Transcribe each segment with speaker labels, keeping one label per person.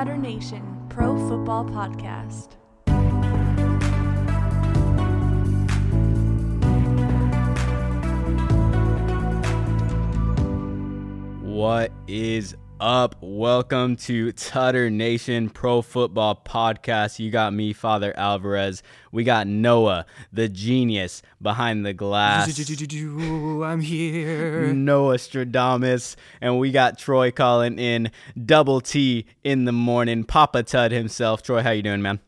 Speaker 1: Tutter Nation Pro Football Podcast.
Speaker 2: What is up? Welcome to Tutter Nation Pro Football Podcast. You got me, Father Alvarez. We got Noah, the genius behind the glass.
Speaker 3: I'm here.
Speaker 2: Noah Stradamus, and we got Troy calling in double T in the morning. Papa Tud himself. Troy, how you doing, man?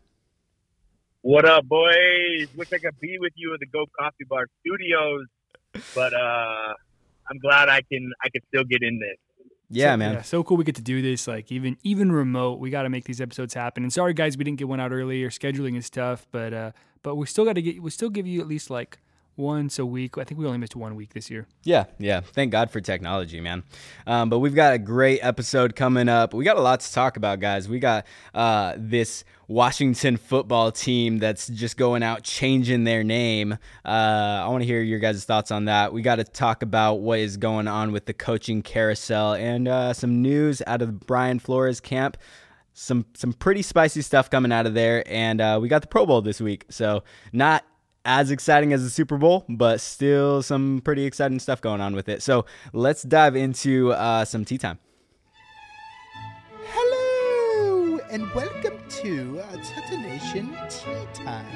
Speaker 4: What up, boys? Wish I could be with you at the Go Coffee Bar Studios, but uh, I'm glad I can I can still get in this.
Speaker 2: Yeah,
Speaker 3: so,
Speaker 2: man.
Speaker 3: Yeah, so cool we get to do this. Like even even remote, we got to make these episodes happen. And sorry guys, we didn't get one out earlier. Scheduling is tough, but uh, but we still got to get. We still give you at least like once a week. I think we only missed one week this year.
Speaker 2: Yeah, yeah. Thank God for technology, man. Um, but we've got a great episode coming up. We got a lot to talk about, guys. We got uh, this Washington football team that's just going out changing their name. Uh, I want to hear your guys' thoughts on that. We got to talk about what is going on with the coaching carousel and uh, some news out of Brian Flores camp some some pretty spicy stuff coming out of there, and uh, we got the Pro Bowl this week. So not as exciting as the Super Bowl, but still some pretty exciting stuff going on with it. So let's dive into uh, some tea time.
Speaker 5: Hello and welcome to uh, Tutter Nation Tea Time.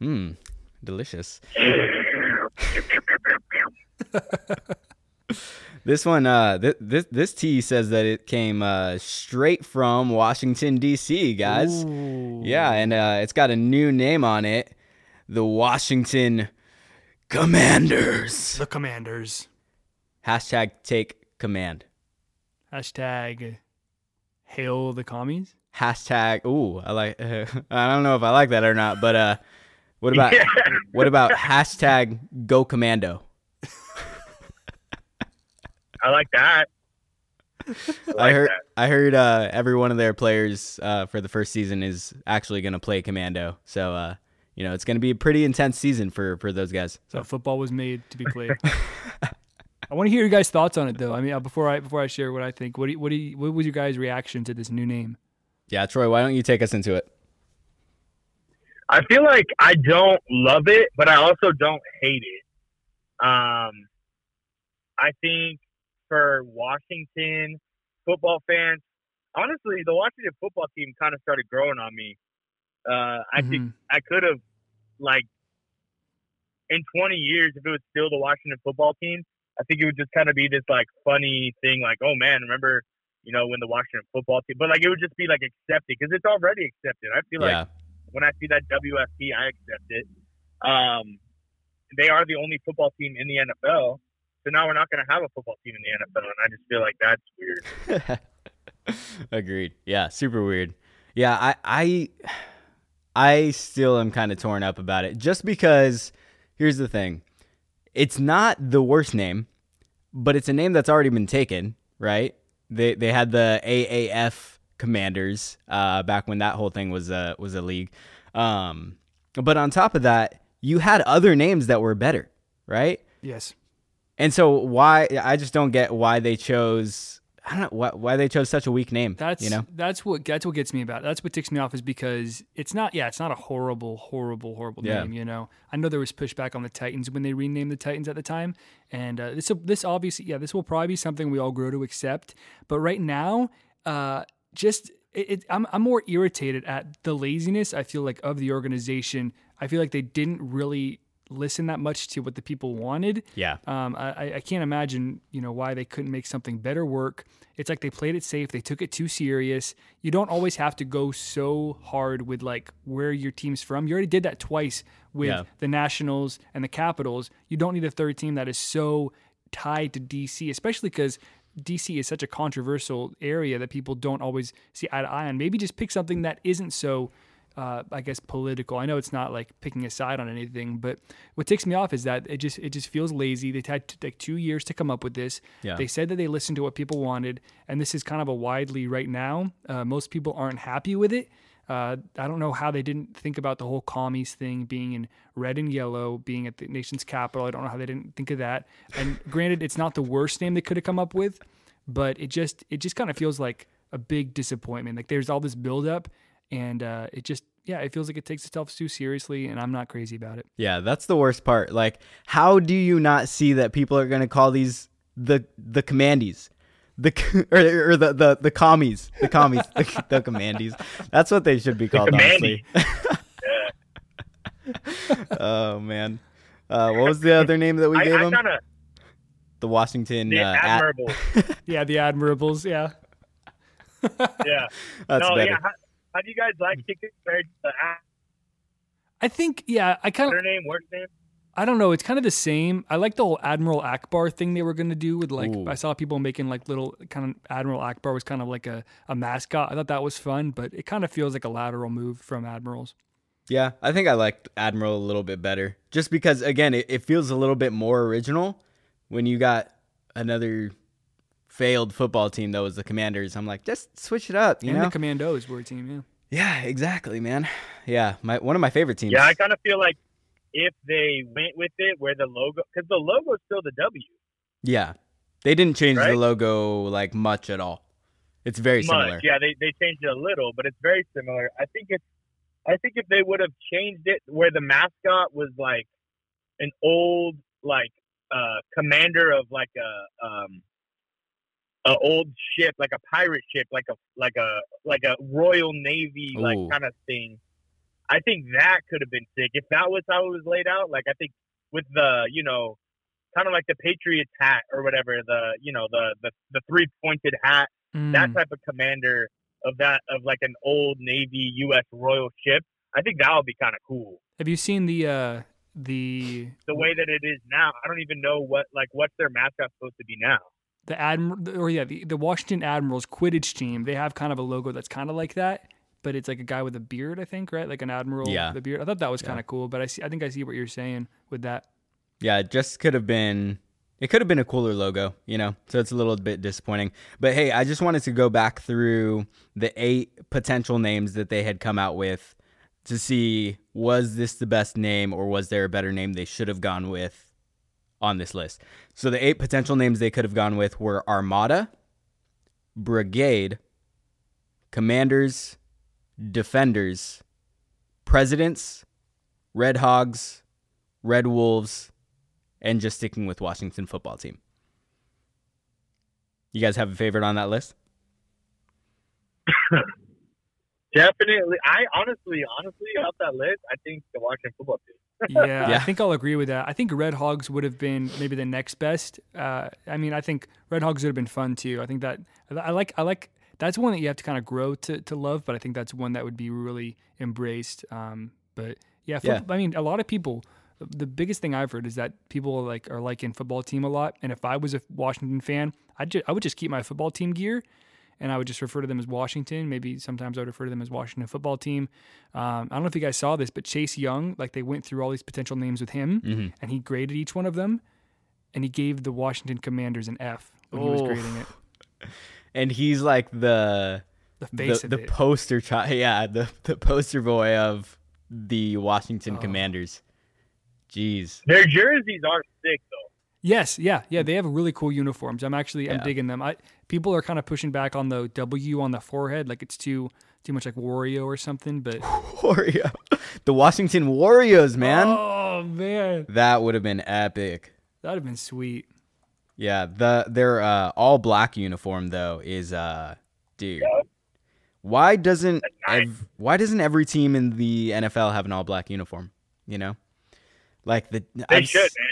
Speaker 2: Mmm, delicious. This one, uh, th- this this tea says that it came uh, straight from Washington D.C., guys.
Speaker 3: Ooh.
Speaker 2: Yeah, and uh, it's got a new name on it, the Washington Commanders.
Speaker 3: The Commanders.
Speaker 2: Hashtag take command.
Speaker 3: Hashtag hail the commies.
Speaker 2: Hashtag. Ooh, I like. I don't know if I like that or not, but uh, what about
Speaker 4: Yeah.
Speaker 2: what about hashtag go commando?
Speaker 4: I like that. I,
Speaker 2: I heard
Speaker 4: that.
Speaker 2: I heard uh, every one of their players uh, for the first season is actually going to play commando. So uh, you know it's going to be a pretty intense season for for those guys.
Speaker 3: So football was made to be played. I want to hear your guys' thoughts on it, though. I mean, uh, before I before I share what I think, what do you, what do you, what was your guys' reaction to this new name?
Speaker 2: Yeah, Troy, why don't you take us into it?
Speaker 4: I feel like I don't love it, but I also don't hate it. Um, I think for Washington football fans, honestly, the Washington football team kind of started growing on me. Uh, I think
Speaker 3: Mhm.
Speaker 4: I could have, like, in 20 years, if it was still the Washington football team, I think it would just kind of be this like funny thing, like, oh man, remember, you know, when the Washington football team, but like it would just be like accepted because it's already accepted. I feel like when I see that WFT, I accept it. Um, they are the only football team in the NFL. So now we're not going to have a football team in the NFL, and I just feel like that's weird.
Speaker 2: agreed. Yeah, super weird. Yeah, I I I still am kind of torn up about it, just because. Here's the thing, it's not the worst name, but it's a name that's already been taken, right? They they had the AAF Commanders uh, back when that whole thing was a was a league. Um, but on top of that, you had other names that were better, right?
Speaker 3: Yes.
Speaker 2: And so why I just don't get why they chose I don't know why, why they chose such a weak name.
Speaker 3: That's
Speaker 2: you know
Speaker 3: that's what that's what gets me about. it. That's what ticks me off is because it's not yeah, it's not a horrible, horrible, horrible
Speaker 2: Yeah.
Speaker 3: name. You know, I know there was pushback on the Titans when they renamed the Titans at the time, and uh, this this obviously yeah, this will probably be something we all grow to accept. But right now, uh, just it, it, I'm I'm more irritated at the laziness. I feel like of the organization. I feel like they didn't really listen that much to what the people wanted.
Speaker 2: Yeah.
Speaker 3: Um, I, I can't imagine, you know, why they couldn't make something better work. It's like they played it safe. They took it too serious. You don't always have to go so hard with like where your team's from. You already did that twice with
Speaker 2: Yeah.
Speaker 3: the Nationals and the Capitals. You don't need a third team that is so tied to DC, especially because DC is such a controversial area that people don't always see eye to eye on. Maybe just pick something that isn't so uh, I guess political. I know it's not like picking a side on anything, but what ticks me off is that it just it just feels lazy. They had t- like two years to come up with this.
Speaker 2: Yeah.
Speaker 3: They said that they listened to what people wanted, and this is kind of a widely right now. Uh, most people aren't happy with it. Uh, I don't know how they didn't think about the whole commies thing being in red and yellow, being at the nation's capital. I don't know how they didn't think of that. And granted, it's not the worst name they could have come up with, but it just it just kind of feels like a big disappointment. Like there's all this buildup, and uh, it just yeah, it feels like it takes itself too seriously, and I'm not crazy about it.
Speaker 2: Yeah, that's the worst part. Like, how do you not see that people are going to call these the the commandees? The or, or the, the the commies, the commies, the, the commandees. That's what they should be called. honestly. oh man, uh, what was the other name that we
Speaker 4: I,
Speaker 2: gave
Speaker 4: I
Speaker 2: them?
Speaker 4: kind of
Speaker 2: the Washington
Speaker 4: the
Speaker 2: uh, at-
Speaker 4: admirable.
Speaker 3: Yeah, the Admirables. Yeah.
Speaker 4: yeah.
Speaker 2: That's
Speaker 4: no,
Speaker 2: better.
Speaker 4: yeah. How, how do you guys like mm. it compared to the
Speaker 3: I think yeah, I kind of
Speaker 4: their name, worst name?
Speaker 3: I don't know. It's kind of the same. I like the whole Admiral Ackbar thing they were going to do with like
Speaker 2: Ooh.
Speaker 3: I saw people making like little kind of Admiral Ackbar was kind of like a, a mascot. I thought that was fun, but it kind of feels like a lateral move from Admirals.
Speaker 2: Yeah, I think I liked Admiral a little bit better. Just because, again, it, it feels a little bit more original when you got another failed football team that was the Commanders. I'm like, just switch it up, you
Speaker 3: and
Speaker 2: know?
Speaker 3: the Commandos were a team, yeah.
Speaker 2: yeah, exactly, man. Yeah, my one of my favorite teams.
Speaker 4: Yeah, I kind of feel like if they went with it, where the logo, because the logo is still the W.
Speaker 2: Yeah. They didn't change the logo like much at all. It's very similar.
Speaker 4: Yeah, they they changed it a little, but it's very similar. I think it's, I think if they would have changed it where the mascot was like an old like uh commander of like a um a old ship, like a pirate ship, like a like a like a Royal Navy like
Speaker 2: Ooh.
Speaker 4: kind of thing. I think that could have been sick if that was how it was laid out. Like I think with the you know kind of like the Patriots hat or whatever the you know the the, the three pointed hat that
Speaker 3: Mm.
Speaker 4: type of commander of that of like an old Navy U.S. Royal ship. I think that would be kind of cool.
Speaker 3: Have you seen the uh the
Speaker 4: The way that it is now, I don't even know what like what's their mascot supposed to be now.
Speaker 3: The admiral or yeah the, the Washington Admirals Quidditch team? They have kind of a logo that's kind of like that, but it's like a guy with a beard, I think, right? Like an admiral
Speaker 2: Yeah.
Speaker 3: with a beard. I thought that was
Speaker 2: Yeah.
Speaker 3: kind of cool, but I see I think I see what you're saying with that.
Speaker 2: Yeah, it just could have been it could have been a cooler logo, you know. So it's a little bit disappointing. But hey, I just wanted to go back through the eight potential names that they had come out with to see was this the best name or was there a better name they should have gone with on this list. So the eight potential names they could have gone with were Armada, Brigade, Commanders, Defenders, Presidents, Red Hogs, Red Wolves, and just sticking with Washington football team. You guys have a favorite on that list?
Speaker 4: Definitely, I honestly, honestly, off that list, I think the Washington football team.
Speaker 3: Yeah,
Speaker 2: Yeah.
Speaker 3: I think I'll agree with that. I think Red Hogs would have been maybe the next best. Uh, I mean, I think Red Hogs would have been fun too. I think that I like I like that's one that you have to kind of grow to, to love, but I think that's one that would be really embraced. Um, but yeah,
Speaker 2: Yeah.
Speaker 3: I mean, a lot of people. The biggest thing I've heard is that people like are liking football team a lot, and if I was a Washington fan, I ju- I would just keep my football team gear, and I would just refer to them as Washington. Maybe sometimes I would refer to them as Washington football team. Um, I don't know if you guys saw this, but Chase Young, like they went through all these potential names with him,
Speaker 2: Mm-hmm.
Speaker 3: and he graded each one of them, and he gave the Washington Commanders an F when he was
Speaker 2: Oh.
Speaker 3: grading it.
Speaker 2: And he's like the
Speaker 3: The face
Speaker 2: the,
Speaker 3: of
Speaker 2: the
Speaker 3: it.
Speaker 2: poster child, yeah, the the poster boy of the Washington
Speaker 3: Oh.
Speaker 2: Commanders. Jeez.
Speaker 4: Their jerseys are sick though.
Speaker 3: Yes, yeah, yeah. They have really cool uniforms. I'm actually I'm
Speaker 2: Yeah.
Speaker 3: digging them. I people are kind of pushing back on the W on the forehead, like it's too too much like Wario or something. But
Speaker 2: Wario. The Washington Warriors, man.
Speaker 3: oh man,
Speaker 2: That would have been epic.
Speaker 3: that'd have been sweet.
Speaker 2: Yeah, the their uh, all black uniform though is uh dude. Why doesn't ev- why doesn't every team in the NFL have an all black uniform? You know, like the
Speaker 4: They
Speaker 2: I've,
Speaker 4: should,
Speaker 2: s-
Speaker 4: man.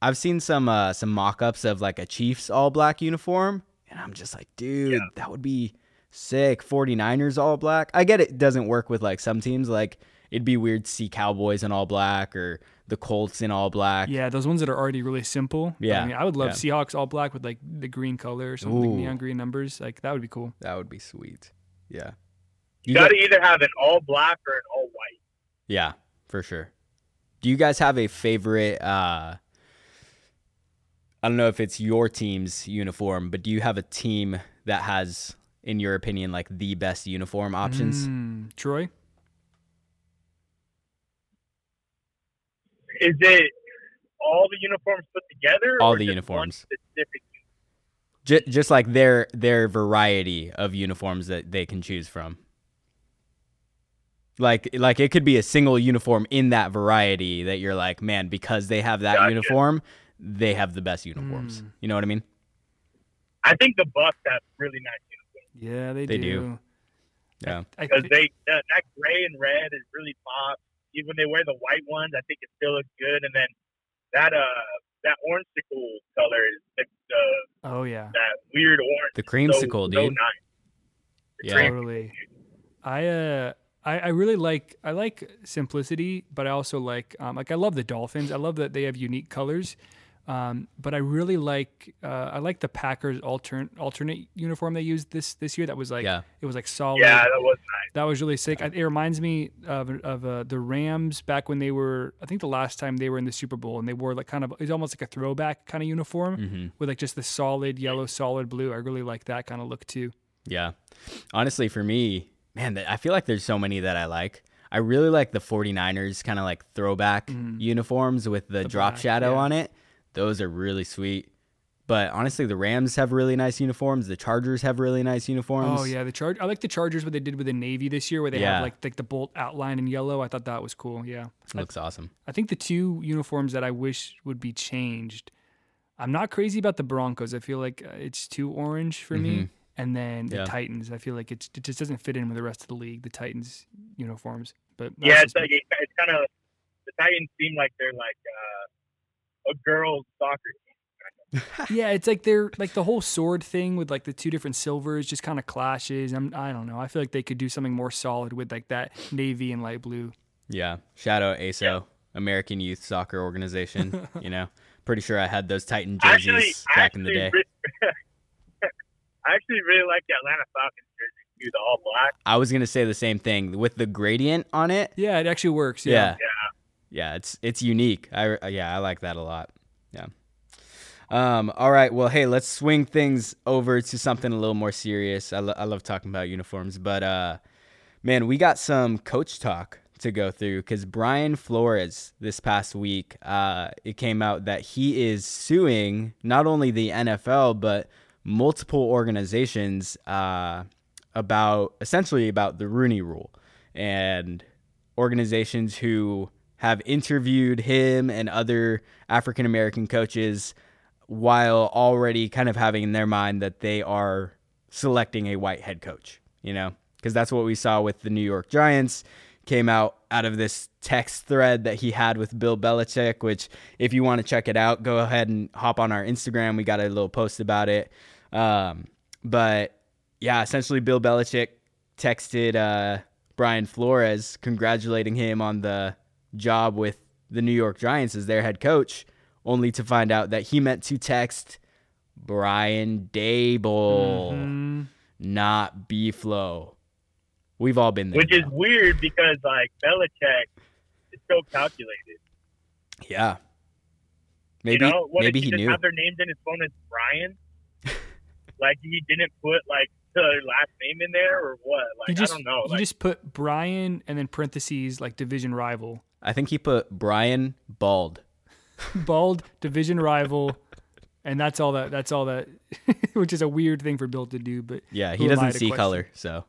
Speaker 2: I've seen some uh, some mock-ups of like a Chiefs all black uniform, and I'm just like, dude,
Speaker 4: Yeah.
Speaker 2: that would be sick. 49ers all black. I get it doesn't work with like some teams. Like it'd be weird to see Cowboys in all black or the Colts in all black.
Speaker 3: Yeah, those ones that are already really simple.
Speaker 2: Yeah,
Speaker 3: I mean, I would love
Speaker 2: yeah.
Speaker 3: Seahawks all black with like the green color or something, like
Speaker 2: Ooh.
Speaker 3: neon green numbers. Like that would be cool.
Speaker 2: That would be sweet. Yeah.
Speaker 4: You
Speaker 2: You
Speaker 4: got
Speaker 2: got-
Speaker 4: to either have an all black or an all white.
Speaker 2: Yeah, for sure. Do you guys have a favorite uh I don't know if it's your team's uniform, but do you have a team that has in your opinion, like the best uniform options?
Speaker 3: Mm, Troy?
Speaker 4: Is it all the uniforms put together?
Speaker 2: All
Speaker 4: or
Speaker 2: the
Speaker 4: just
Speaker 2: uniforms.
Speaker 4: One specific.
Speaker 2: J- just like their their variety of uniforms that they can choose from. Like like it could be a single uniform in that variety that you're like, man, because they have that
Speaker 4: Gotcha.
Speaker 2: uniform, they have the best uniforms.
Speaker 3: Mm.
Speaker 2: You know what I mean?
Speaker 4: I think the Bucks have really nice uniforms
Speaker 3: Yeah, they,
Speaker 2: They
Speaker 3: do.
Speaker 2: do. Yeah.
Speaker 4: Because they that, that gray and red is really pop. Even when they wear the white ones, I think it still looks good. And then that uh that orange color is the, the
Speaker 3: oh yeah,
Speaker 4: that weird orange.
Speaker 2: The creamsicle,
Speaker 4: so
Speaker 2: dude.
Speaker 4: nice.
Speaker 2: Yeah.
Speaker 4: cream-
Speaker 3: totally. I uh, I, I really like I like simplicity, but I also like um, like I love the Dolphins. I love that they have unique colors. Um, but I really like uh, I like the Packers alternate alternate uniform they used this this year. That was like
Speaker 2: Yeah.
Speaker 3: it was like solid.
Speaker 4: Yeah, that was nice.
Speaker 3: That was really sick. I- It reminds me of of uh, the Rams back when they were. I think the last time they were in the Super Bowl and they wore like kind of it's almost like a throwback kind of uniform
Speaker 2: Mm-hmm.
Speaker 3: with like just the solid yellow, solid blue. I really like that kind of look too.
Speaker 2: Yeah. Honestly, for me, man, I feel like there's so many that I like. I really like the 49ers kind of like throwback uniforms with the, drop
Speaker 3: Mm. black,
Speaker 2: shadow
Speaker 3: yeah.
Speaker 2: on it. Those are really sweet. But honestly, the Rams have really nice uniforms. The Chargers have really nice uniforms.
Speaker 3: Oh yeah, the charge. I like the Chargers what they did with the Navy this year, where they
Speaker 2: Yeah.
Speaker 3: have like like the bolt outline in yellow. I thought that was cool. Yeah,
Speaker 2: Looks awesome.
Speaker 3: I think the two uniforms that I wish would be changed. I'm not crazy about the Broncos. I feel like uh, it's too orange for me. And then the
Speaker 2: Mm-hmm. Yeah.
Speaker 3: Titans, I feel like it's, it just doesn't fit in with the rest of the league. The Titans uniforms, but
Speaker 4: Yeah, it's like it's kind of the Titans seem like they're like uh, a girls soccer team.
Speaker 3: yeah, it's like they're like the whole sword thing with like the two different silvers just kind of clashes. I'm I don't know. I feel like they could do something more solid with like that navy and light blue.
Speaker 2: Yeah. Shout out AYSO, American Youth Soccer Organization. you know, pretty sure I had those Titan jerseys
Speaker 4: Actually, I
Speaker 2: back in the day.
Speaker 4: re- I actually really like the Atlanta Falcons jersey too, the all black.
Speaker 2: I was going to say the same thing with the gradient on it.
Speaker 3: Yeah, it actually works.
Speaker 2: Yeah.
Speaker 3: Yeah.
Speaker 2: Yeah, it's it's unique. I yeah, I like that a lot. Yeah. Um, all right. Well, hey, let's swing things over to something a little more serious. I, lo- I love talking about uniforms, but uh, man, we got some coach talk to go through because Brian Flores this past week, uh, it came out that he is suing not only the NFL but multiple organizations uh, about essentially about the Rooney Rule and organizations who have interviewed him and other African American coaches while already kind of having in their mind that they are selecting a white head coach, you know? Because that's what we saw with the New York Giants. Came out out of this text thread that he had with Bill Belichick, which, if you want to check it out, go ahead and hop on our Instagram. We got a little post about it. Um, but yeah, essentially, Bill Belichick texted uh, Brian Flores congratulating him on the job with the New York Giants as their head coach, only to find out that he meant to text Brian Daboll,
Speaker 3: Mhm.
Speaker 2: not B Flow. We've all been there.
Speaker 4: which is weird because like Belichick is so calculated.
Speaker 2: yeah. Maybe
Speaker 4: you know, what
Speaker 2: maybe
Speaker 4: if
Speaker 2: he
Speaker 4: just
Speaker 2: knew.
Speaker 4: have their names in his phone as Brian? like he didn't put like the last name in there or what? Like
Speaker 3: He just
Speaker 4: I don't know.
Speaker 3: he
Speaker 4: Like,
Speaker 3: just put Brian and then parentheses like division rival,
Speaker 2: I think he put Brian Bald.
Speaker 3: bald division rival, and that's all that. That's all that, which is a weird thing for Bill to do. But
Speaker 2: Yeah, he doesn't see
Speaker 3: question?
Speaker 2: color, so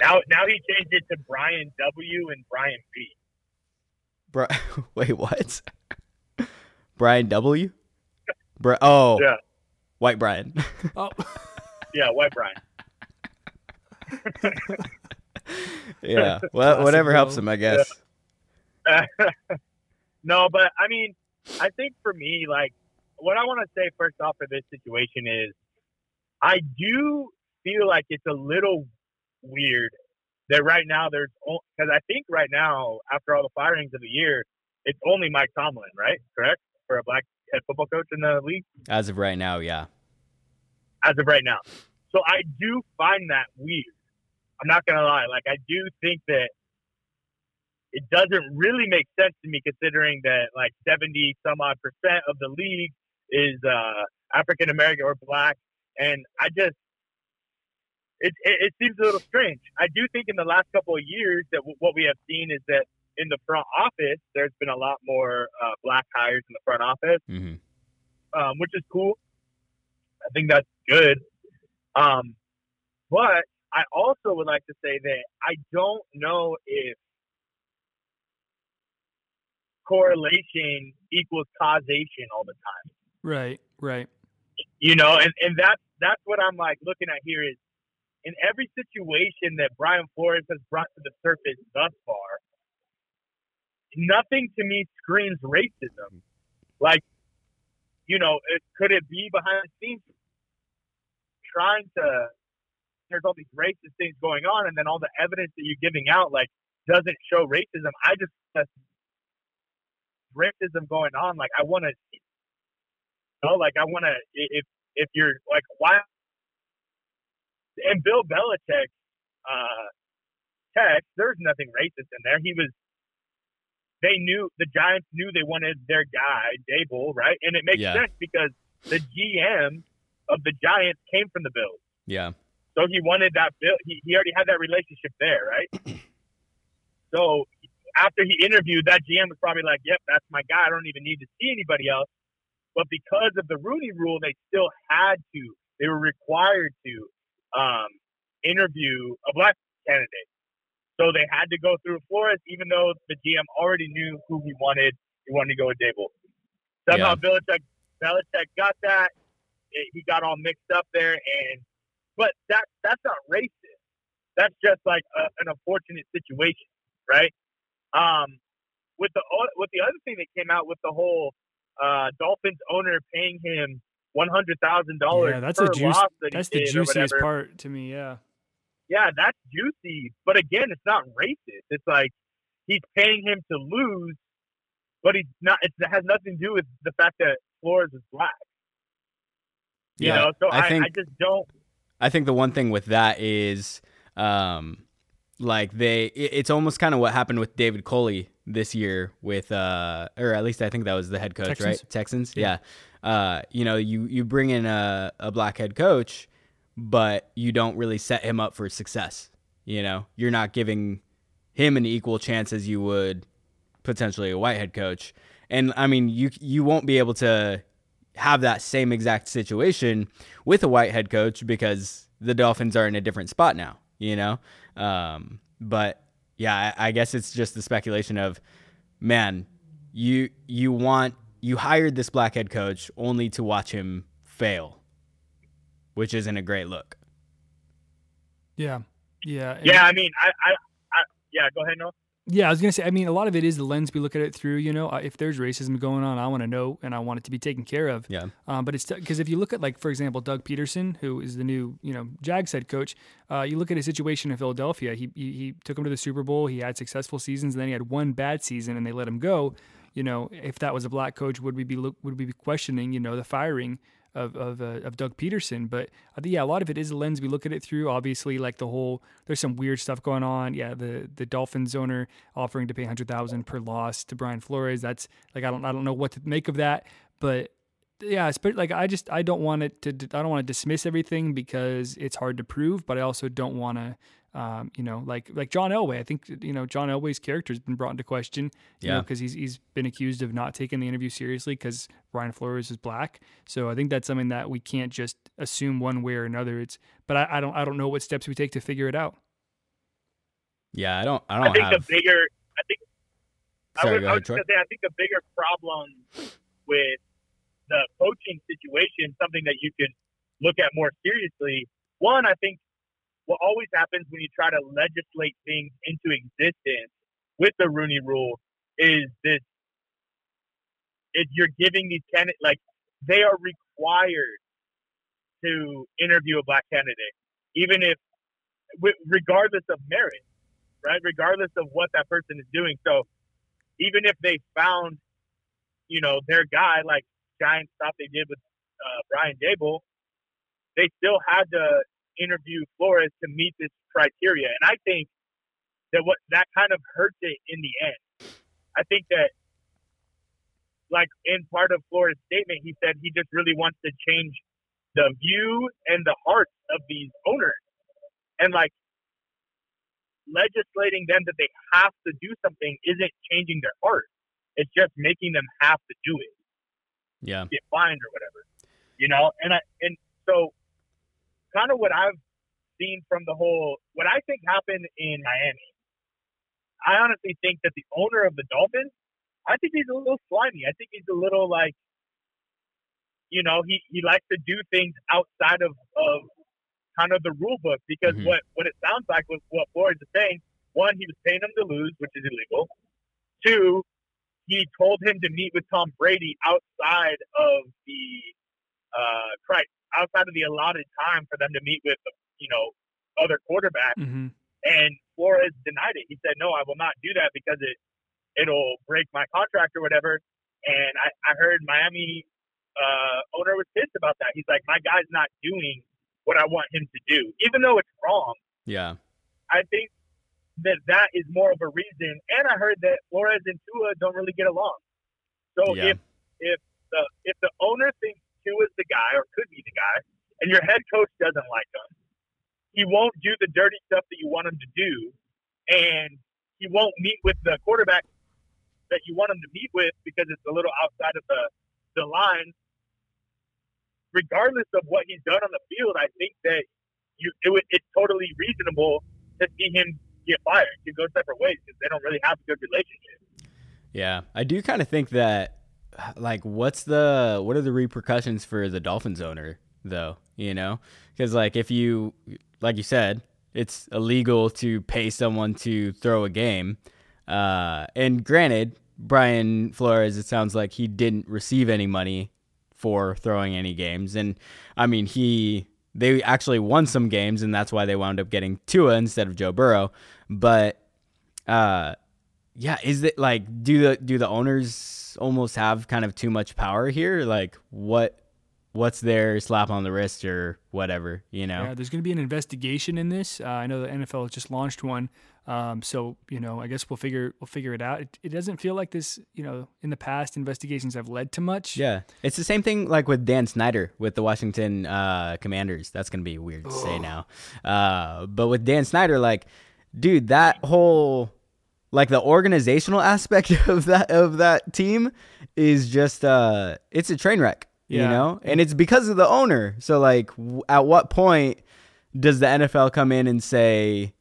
Speaker 4: now now he changed it to Brian W and Brian B.
Speaker 2: Bri- wait, what? Brian W. Bri- oh,
Speaker 4: Yeah.
Speaker 2: White Brian.
Speaker 3: Oh,
Speaker 4: Yeah, White Brian.
Speaker 2: yeah, well, whatever helps him, I guess.
Speaker 4: no, but I mean, I think for me, like, what I want to say first off for this situation is, I do feel like it's a little weird that right now there's because I think right now after all the firings of the year, it's only Mike Tomlin, right? Correct for a black head football coach in the league
Speaker 2: As of right now, yeah.
Speaker 4: as of right now. So I do find that weird. I'm not gonna lie. Like I do think that it doesn't really make sense to me considering that like 70 some odd percent of the league is uh, African American or black, and I just it, it, it seems a little strange. I do think in the last couple of years that w- what we have seen is that in the front office, there's been a lot more uh, black hires in the front office,
Speaker 2: hmm
Speaker 4: um, which is cool. I think that's good. Um, but I also would like to say that I don't know if correlation equals causation all the time.
Speaker 3: Right, right.
Speaker 4: You know, and, and that's that's what I'm like looking at here is in every situation that Brian Flores has brought to the surface thus far, nothing to me screams racism. Like, you know, it, could it be behind the scenes trying to? There's all these racist things going on, and then all the evidence that you're giving out like doesn't show racism. I just that's racism going on. Like, I want to, you know, like I want to. If if you're like, why? And Bill Belichick, uh, text, there's nothing racist in there. He was they knew the Giants knew they wanted their guy Daboll, right? And it makes
Speaker 2: Yeah.
Speaker 4: sense because the GM of the Giants came from the Bills,
Speaker 2: Yeah.
Speaker 4: So he wanted that bill. He, he already had that relationship there, right? so after he interviewed, that GM was probably like, "Yep, that's my guy. I don't even need to see anybody else." But because of the Rooney Rule, they still had to. They were required to um, interview a black candidate. So they had to go through Flores, even though the GM already knew who he wanted. He wanted to go with Daboll. Somehow Belichick, Belichick got that. It, he got all mixed up there, and but that that's not racist. That's just like a, an unfortunate situation, right? Um, with the with the other thing that came out with the whole uh, Dolphins owner paying him one hundred thousand dollars
Speaker 3: Yeah, that's
Speaker 4: per
Speaker 3: a juice.
Speaker 4: loss that he
Speaker 3: That's the juiciest
Speaker 4: whatever
Speaker 3: part to me. Yeah.
Speaker 4: yeah, that's juicy. But again, it's not racist. It's like he's paying him to lose, but he's not. It has nothing to do with the fact that Flores is black. You
Speaker 2: Yeah,
Speaker 4: know, so
Speaker 2: I
Speaker 4: I, I, just don't.
Speaker 2: I think the one thing with that is, um, like they, it- it's almost kind of what happened with David Culley this year with, uh, or at least I think that was the head coach,
Speaker 3: Texans?
Speaker 2: right? Texans, yeah. Uh, you know, you you bring in a, a black head coach, but you don't really set him up for success. You know, you're not giving him an equal chance as you would potentially a white head coach. And I mean, you you won't be able to have that same exact situation with a white head coach because the Dolphins are in a different spot now, you know? Um, but yeah, I, I guess it's just the speculation of, man, you you want you hired this black head coach only to watch him fail, which isn't a great look.
Speaker 3: Yeah. Yeah. and-
Speaker 4: Yeah, I mean, I, I, I yeah. Go ahead, Noah.
Speaker 3: Yeah, I was gonna say. I mean, a lot of it is the lens we look at it through. You know, Uh, if there's racism going on, I want to know and I want it to be taken care of.
Speaker 2: Yeah.
Speaker 3: Um, but it's because if you look at, like, for example, Doug Pederson, who is the new, you know, Jags head coach, uh, you look at his situation in Philadelphia. He, he he took him to the Super Bowl. He had successful seasons, and then he had one bad season, and they let him go. You know, if that was a black coach, would we be look, would we be questioning, you know, the firing of of, uh, of Doug Pederson? But I yeah, a lot of it is a lens we look at it through. Obviously, like the whole there's some weird stuff going on. Yeah, the the Dolphins owner offering to pay hundred thousand per loss to Brian Flores. That's like I don't I don't know what to make of that, but yeah, like I just I don't want it to I don't want to dismiss everything because it's hard to prove, but I also don't want to um, you know like like John Elway. I think you know John Elway's character has been brought into question, you
Speaker 2: Yeah.
Speaker 3: because he's he's been accused of not taking the interview seriously because Brian Flores is black. So I think that's something that we can't just assume one way or another. It's but I, I don't I don't know what steps we take to figure it out.
Speaker 2: Yeah, I don't I
Speaker 4: I
Speaker 2: don't I
Speaker 4: think
Speaker 2: have
Speaker 4: the bigger. I think.
Speaker 2: Sorry,
Speaker 4: I was,
Speaker 2: go
Speaker 4: I
Speaker 2: ahead,
Speaker 4: was gonna say. I think the bigger problem with the coaching situation, something that you could look at more seriously. One, I think what always happens when you try to legislate things into existence with the Rooney Rule is this: is you're giving these candidates like they are required to interview a black candidate, even if, regardless of merit, right? Regardless of what that person is doing. So even if they found, you know, their guy, like giant thought they did with uh, Brian Daboll, they still had to interview Flores to meet this criteria. And I think that what that kind of hurts it in the end. I think that, like in part of Flores' statement, he said he just really wants to change the view and the hearts of these owners. And like legislating them that they have to do something isn't changing their heart. It's just making them have to do it,
Speaker 2: Yeah.
Speaker 4: get fined or whatever. You know, and I and so kind of what I've seen from the whole what I think happened in Miami. I honestly think that the owner of the Dolphins, I think he's a little slimy. I think he's a little like you know, he, he likes to do things outside of, of kind of the rule book because
Speaker 2: Mhm.
Speaker 4: what, what it sounds like was what Flores is saying. One, he was paying him to lose, which is illegal. Two, he told him to meet with Tom Brady outside of the uh, Christ, outside of the allotted time for them to meet with, you know, other quarterbacks.
Speaker 3: hmm
Speaker 4: And Flores denied it. He said, "No, I will not do that because it it'll break my contract or whatever." And I, I heard Miami uh, owner was pissed about that. He's like, "My guy's not doing what I want him to do, even though it's wrong."
Speaker 2: Yeah.
Speaker 4: I think that that is more of a reason. And I heard that Flores and Tua don't really get along. So
Speaker 2: Yeah.
Speaker 4: if if the if the owner thinks Tua is the guy or could be the guy, and your head coach doesn't like him, he won't do the dirty stuff that you want him to do, and he won't meet with the quarterback that you want him to meet with because it's a little outside of the the line. Regardless of what he's done on the field, I think that you it, it's totally reasonable to see him get fired to go separate ways because they don't really have a good relationship.
Speaker 2: Yeah. I do kind of think that like what's the what are the repercussions for the Dolphins owner though, you know? Cuz like if you like you said, it's illegal to pay someone to throw a game. Uh and granted, Brian Flores it sounds like he didn't receive any money for throwing any games and I mean he they actually won some games and that's why they wound up getting Tua instead of Joe Burrow. But uh yeah, is it like do the do the owners almost have kind of too much power here? Like what what's their slap on the wrist or whatever, you know?
Speaker 3: Yeah, there's going to be an investigation in this. Uh, I know the NFL has just launched one, um, so you know, I guess we'll figure we'll figure it out. It, it doesn't feel like this, you know, in the past investigations have led to much.
Speaker 2: Yeah. It's the same thing like with Dan Snyder with the Washington uh, Commanders. That's going to be weird to say now. Uh, but with Dan Snyder like dude, that whole like the organizational aspect of that of that team is just uh it's a train wreck, you know? And it's because of the owner. So like w- at what point does the NFL come in and say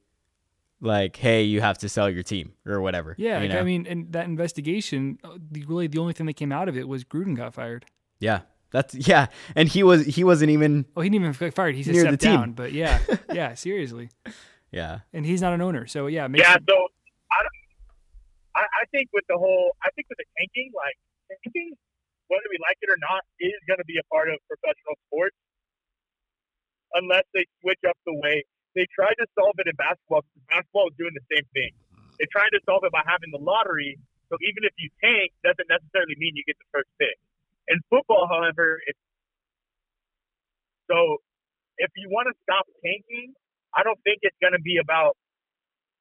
Speaker 2: like, "Hey, you have to sell your team" or whatever?
Speaker 3: Yeah,
Speaker 2: you
Speaker 3: like,
Speaker 2: know?
Speaker 3: I mean, and that investigation, uh, really the only thing that came out of it was Gruden got fired.
Speaker 2: yeah, that's yeah, and he was he wasn't even
Speaker 3: Oh, he didn't even get fired. He just
Speaker 2: Near the
Speaker 3: stepped
Speaker 2: team.
Speaker 3: down. But yeah, yeah, seriously.
Speaker 2: yeah,
Speaker 3: And he's not an owner, so yeah, makes
Speaker 4: Yeah, so I, don't- I, I think with the whole, I think with the tanking, like tanking, whether we like it or not, is going to be a part of professional sports, unless they switch up the way they tried to solve it in basketball. because Basketball is doing the same thing. They tried to solve it by having the lottery. So even if you tank, doesn't necessarily mean you get the first pick. In football, however, it's so if you want to stop tanking, I don't think it's going to be about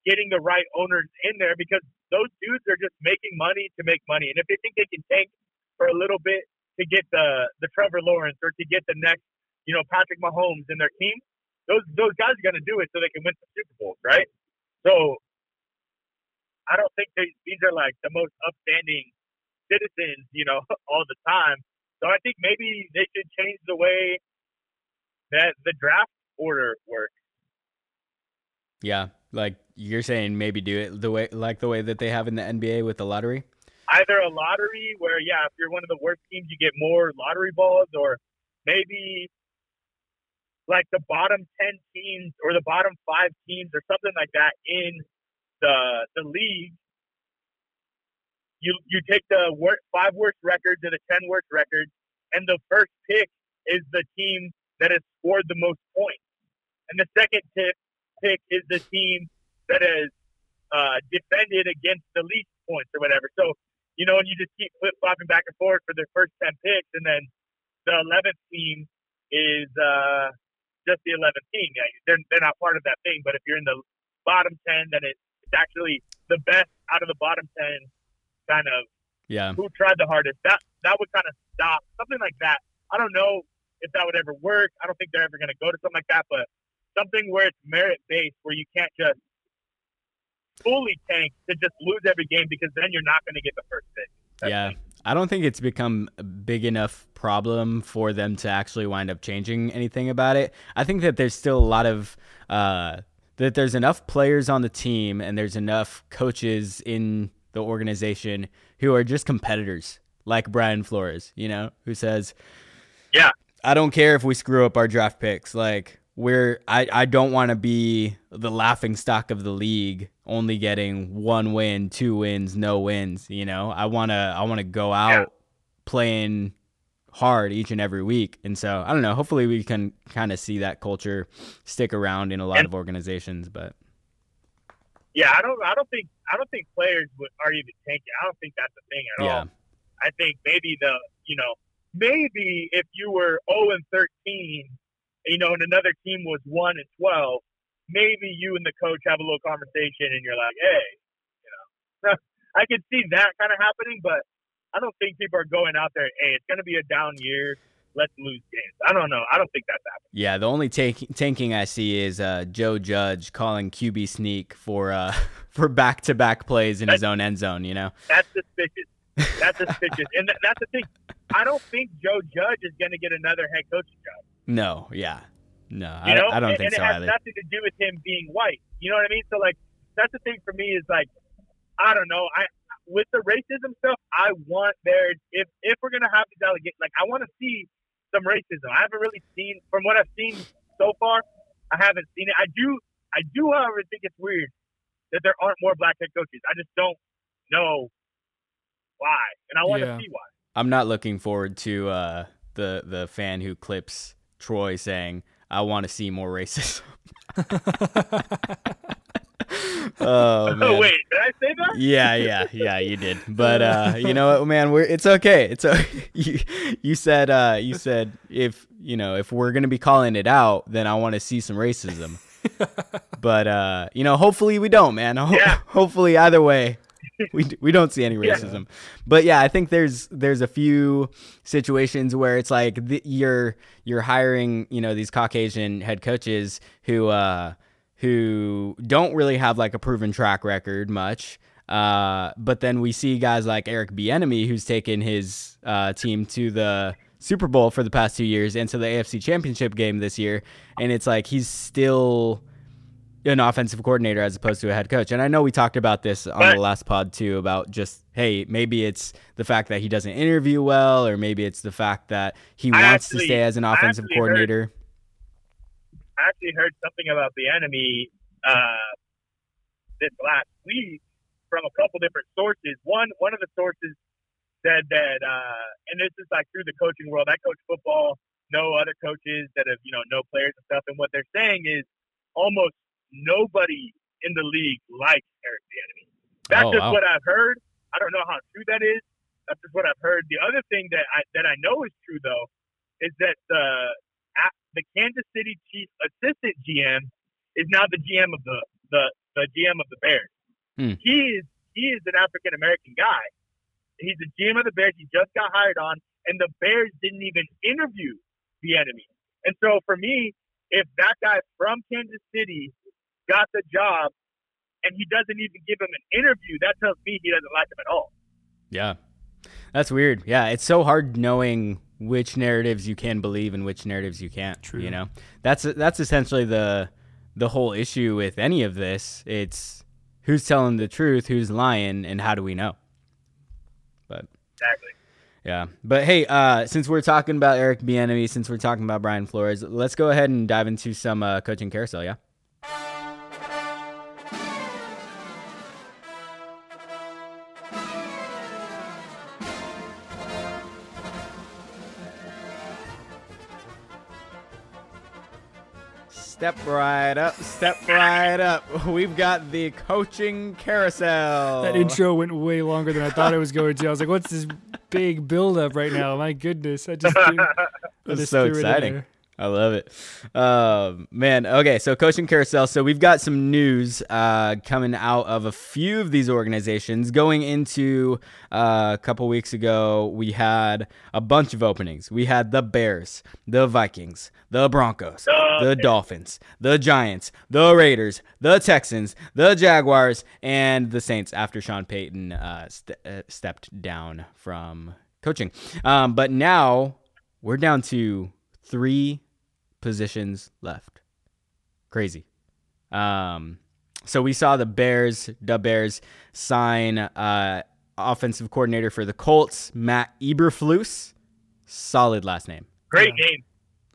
Speaker 4: getting the right owners in there because those dudes are just making money to make money. And if they think they can tank for a little bit to get the the Trevor Lawrence or to get the next, you know, Patrick Mahomes in their team, those those guys are going to do it so they can win some Super Bowls, right? So I don't think they, these are like the most upstanding citizens, you know, all the time. So I think maybe they should change the way that the draft order works.
Speaker 2: yeah. Like you're saying, maybe do it the way like the way that they have in the NBA with the lottery.
Speaker 4: either a lottery where yeah if you're one of the worst teams you get more lottery balls or maybe like the bottom 10 teams or the bottom 5 teams or something like that in the the league you you take the worst, five worst records or the 10 worst records and the first pick is the team that has scored the most points and the second tip, pick is the team that has uh, defended against the least points or whatever. So, you know, and you just keep flip flopping back and forth for the first 10 picks, and then the 11th team is uh, just the 11th team. Yeah, they're, they're not part of that thing, but if you're in the bottom 10, then it, it's actually the best out of the bottom 10 kind of
Speaker 2: Yeah.
Speaker 4: who tried the hardest. That that would kind of stop something like that. I don't know if that would ever work. I don't think they're ever going to go to something like that, but something where it's merit based, where you can't just fully tank to just lose every game because then you're not going to get the first pick. That's
Speaker 2: yeah. I don't think it's become a big enough problem for them to actually wind up changing anything about it. I think that there's still a lot of uh, that there's enough players on the team and there's enough coaches in the organization who are just competitors, like Brian Flores, you know, who says,
Speaker 4: Yeah.
Speaker 2: I don't care if we screw up our draft picks. Like we're I, I don't want to be the laughing stock of the league, only getting one win, two wins, no wins, you know. I want to I want to go out
Speaker 4: Yeah.
Speaker 2: playing hard each and every week. And so, I don't know, hopefully we can kind of see that culture stick around in a lot
Speaker 4: And-
Speaker 2: of organizations, but
Speaker 4: Yeah, I don't. I don't think. I don't think players would, are even tanking. I don't think that's a thing at
Speaker 2: yeah.
Speaker 4: all. I think maybe the you know maybe if you were zero and thirteen, you know, and another team was one and twelve, maybe you and the coach have a little conversation, and you're like, hey, you know, I could see that kind of happening, but I don't think people are going out there. Hey, it's going to be a down year. Let's lose games. I don't know. I don't think that's happening.
Speaker 2: Yeah, the only tank- tanking I see is uh, Joe Judge calling QB sneak for uh, for back-to-back plays in his own end zone, you know.
Speaker 4: That's suspicious. That's suspicious, and th- that's the thing. I don't think Joe Judge is going to get another head coaching job.
Speaker 2: No, yeah. No,
Speaker 4: You
Speaker 2: I,
Speaker 4: know,
Speaker 2: I don't
Speaker 4: and,
Speaker 2: think
Speaker 4: and
Speaker 2: so
Speaker 4: it has
Speaker 2: either.
Speaker 4: nothing to do with him being white. You know what I mean? So like, that's the thing for me is like, I don't know. I with the racism stuff, I want there if if we're gonna have these allegations, like I want to see some racism. I haven't really seen from what I've seen so far. I haven't seen it. I do. I do, however, think it's weird that there aren't more black head coaches. I just don't know why, and I want to see why.
Speaker 2: I'm not looking forward to uh, the the fan who clips Troy saying, "I want to see more racism." oh man.
Speaker 4: Oh wait, did I say that?
Speaker 2: Yeah, yeah, yeah, you did. But uh, you know what, man, we're it's okay. It's o- you. You said uh, you said if you know if we're gonna be calling it out, then I want to see some racism. but uh, you know, hopefully we don't, man. Ho-
Speaker 4: Yeah.
Speaker 2: Hopefully, either way, we we don't see any
Speaker 4: Yeah.
Speaker 2: racism. But yeah, I think there's there's a few situations where it's like the, you're you're hiring you know these Caucasian head coaches who uh who don't really have like a proven track record much. Uh, but then we see guys like Eric Bieniemy, who's taken his uh, team to the Super Bowl for the past two years and to the AFC Championship game this year, and it's like he's still an offensive coordinator as opposed to a head coach. And I know we talked about this on the last pod too about just hey, maybe it's the fact that he doesn't interview well, or maybe it's the fact that he
Speaker 4: I
Speaker 2: wants to stay as an
Speaker 4: I
Speaker 2: offensive
Speaker 4: heard-
Speaker 2: coordinator.
Speaker 4: I actually heard something about Bieniemy uh, this last week from a couple different sources. One one of the sources said that, uh, and this is like through the coaching world. I coach football, know other coaches that have you know know players and stuff, and what they're saying is almost nobody in the league likes Eric Bieniemy. That's
Speaker 2: Oh,
Speaker 4: just
Speaker 2: wow.
Speaker 4: what I've heard. I don't know how true that is. That's just what I've heard. The other thing that I that I know is true though is that the the Kansas City Chief assistant GM is now the GM of the the, the GM of the Bears.
Speaker 2: Hmm.
Speaker 4: He is he is an African American guy. He's the GM of the Bears. He just got hired on, and the Bears didn't even interview Bieniemy. And so for me, if that guy from Kansas City got the job and he doesn't even give him an interview, that tells me he doesn't like him at all.
Speaker 2: Yeah. That's weird. Yeah, it's so hard knowing which narratives you can believe and which narratives you can't.
Speaker 3: True.
Speaker 2: You know, that's that's essentially the the whole issue with any of this. It's who's telling the truth, who's lying, and how do we know? But
Speaker 4: Exactly.
Speaker 2: yeah, but hey, uh, since we're talking about Eric Bieniemy, since we're talking about Brian Flores, let's go ahead and dive into some uh, coaching carousel. Yeah. Step right up, step right up. We've got the coaching carousel.
Speaker 3: That intro went way longer than I thought it was going to. I was like, "What's this big build up right now?" My goodness, I just threw, I just
Speaker 2: so
Speaker 3: threw it in
Speaker 2: exciting. I love it. Um, man, okay, so coaching carousel. So we've got some news uh, coming out of a few of these organizations. Going into uh, a couple weeks ago, we had a bunch of openings. We had the Bears, the Vikings, the Broncos, the Dolphins, the Giants, the Raiders, the Texans, the Jaguars, and the Saints after Sean Payton uh, st- uh, stepped down from coaching. Um, but now we're down to three positions left. Crazy. Um, so we saw the Bears, the Bears, sign uh, offensive coordinator for the Colts, Matt Eberflus. Solid last name.
Speaker 4: Great name.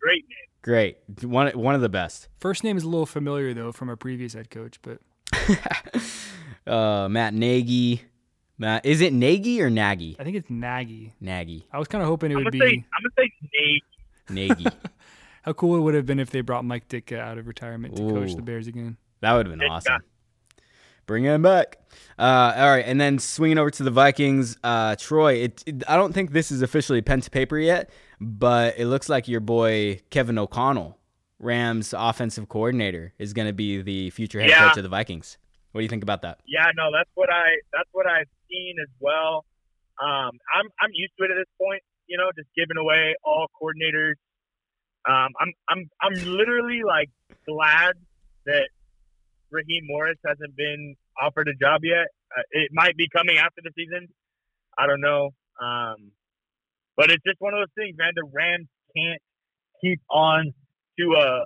Speaker 4: Great name.
Speaker 2: Great. One one of the best.
Speaker 3: First name is a little familiar though from a previous head coach, but
Speaker 2: uh, Matt Nagy. Matt, is it Nagy or Nagy?
Speaker 3: I think it's Nagy.
Speaker 2: Nagy.
Speaker 3: I was kind of hoping it
Speaker 4: I'm
Speaker 3: would
Speaker 4: gonna
Speaker 3: be.
Speaker 4: say I'm gonna say Nate.
Speaker 2: Nagy.
Speaker 3: How cool it would have been if they brought Mike Ditka out of retirement to coach the Bears again.
Speaker 2: That would have been
Speaker 4: Ditka.
Speaker 2: awesome. Bring him back. Uh, all right, and then swinging over to the Vikings, uh, Troy. It, it- I don't think this is officially pen to paper yet, but it looks like your boy Kevin O'Connell, Rams offensive coordinator, is going to be the future head
Speaker 4: Yeah.
Speaker 2: coach of the Vikings. What do you think about that?
Speaker 4: Yeah, no, that's what I that's what I've seen as well. Um, I'm I'm used to it at this point. You know, just giving away all coordinators. Um, I'm I'm I'm literally like glad that Raheem Morris hasn't been offered a job yet. Uh, it might be coming after the season. I don't know. Um, but it's just one of those things, man. The Rams can't keep on to a,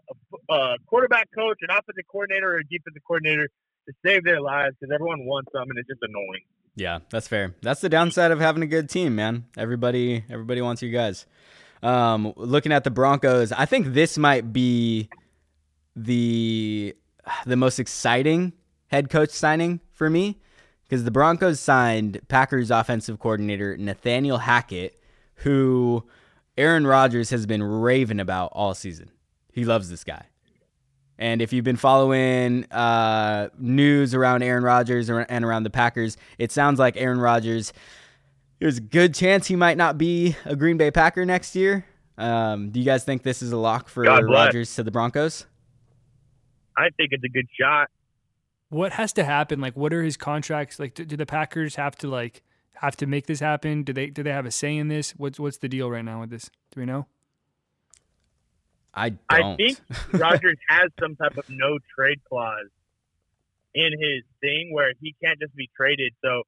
Speaker 4: a, a quarterback coach, an offensive coordinator, or a defensive coordinator to save their lives because everyone wants them, and it's just annoying.
Speaker 2: Yeah, that's fair. That's the downside of having a good team, man. Everybody, everybody wants you guys. Um, looking at the Broncos, I think this might be the the most exciting head coach signing for me because the Broncos signed Packers offensive coordinator Nathaniel Hackett, who Aaron Rodgers has been raving about all season. He loves this guy. And if you've been following uh, news around Aaron Rodgers and around the Packers, it sounds like Aaron Rodgers, there's a good chance he might not be a Green Bay Packer next year. Um, do you guys think this is a lock for Rodgers to the Broncos?
Speaker 4: I think it's a good shot.
Speaker 3: What has to happen? Like, what are his contracts? Like, do, do the Packers have to like have to make this happen? Do they do they have a say in this? What's what's the deal right now with this? Do we know?
Speaker 2: I don't.
Speaker 4: I think Rodgers has some type of no trade clause in his thing where he can't just be traded. So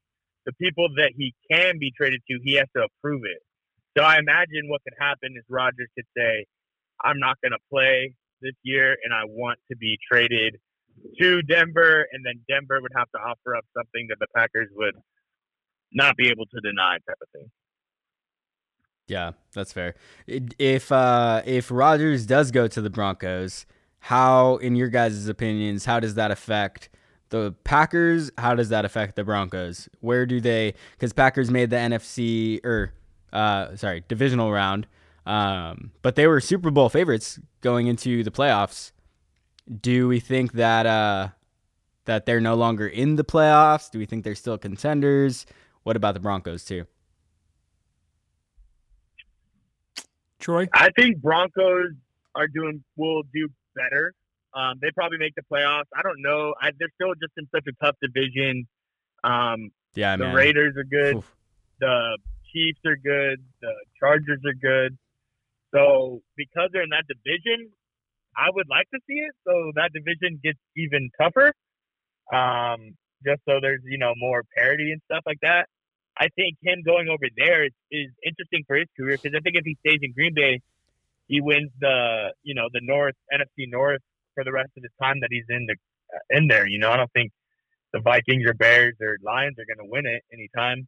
Speaker 4: the people that he can be traded to, he has to approve it. So I imagine what could happen is Rodgers could say, "I'm not going to play this year, and I want to be traded to Denver," and then Denver would have to offer up something that the Packers would not be able to deny, type of thing.
Speaker 2: Yeah, that's fair. If uh, if Rodgers does go to the Broncos, how, in your guys' opinions, how does that affect the Packers? How does that affect the Broncos? Where do they? Because Packers made the NFC or uh, sorry, divisional round, um, but they were Super Bowl favorites going into the playoffs. Do we think that uh, that they're no longer in the playoffs? Do we think they're still contenders? What about the Broncos too?
Speaker 3: Troy,
Speaker 4: I think Broncos are doing will do better. Um, they probably make the playoffs. I don't know. I, they're still just in such a tough division. Um,
Speaker 2: Yeah,
Speaker 4: the
Speaker 2: man.
Speaker 4: Raiders are good.
Speaker 2: Oof.
Speaker 4: The Chiefs are good. The Chargers are good. So because they're in that division, I would like to see it. So that division gets even tougher. Um, just so there's you know more parity and stuff like that. I think him going over there is, is interesting for his career because I think if he stays in Green Bay, he wins the you know the North NFC North for the rest of the time that he's in the uh, in there. You know, I don't think the Vikings or Bears or Lions are going to win it anytime.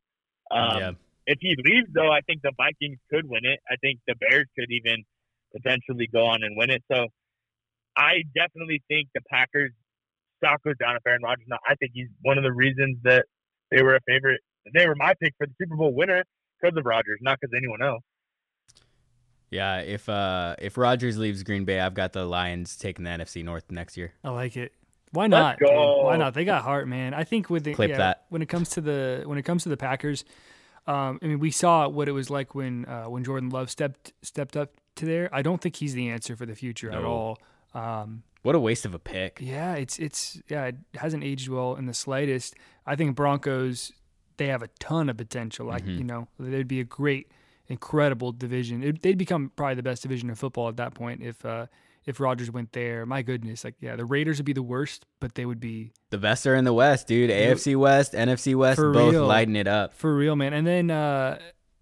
Speaker 4: Um,
Speaker 2: Yeah.
Speaker 4: If he leaves, though, I think the Vikings could win it. I think the Bears could even potentially go on and win it. So I definitely think the Packers stock goes down if Aaron Rodgers. Not, I think he's one of the reasons that they were a favorite. They were my pick for the Super Bowl winner because of Rodgers, not because anyone else.
Speaker 2: Yeah, if uh if Rodgers leaves Green Bay, I've got the Lions taking the NFC North next year.
Speaker 3: I like it. Why not? dude?
Speaker 4: go.
Speaker 3: Why not? They got heart, man. I think with the
Speaker 2: Clip
Speaker 3: yeah,
Speaker 2: that.
Speaker 3: when it comes to the when it comes to the Packers, Um, I mean, we saw what it was like when uh, when Jordan Love stepped stepped up to there. I don't think he's the answer for the future at all. Um,
Speaker 2: What a waste of a pick.
Speaker 3: yeah, it's it's yeah, it hasn't aged well in the slightest. I think Broncos they have a ton of potential. Like
Speaker 2: Mhm.
Speaker 3: you know, they'd be a great, incredible division. It, they'd become probably the best division of football at that point if uh, if Rodgers went there. My goodness, like yeah, the Raiders would be the worst, but they would be
Speaker 2: The best are in the West, dude. AFC West, NFC West, both
Speaker 3: real.
Speaker 2: lighting it up.
Speaker 3: For real, man. And then uh,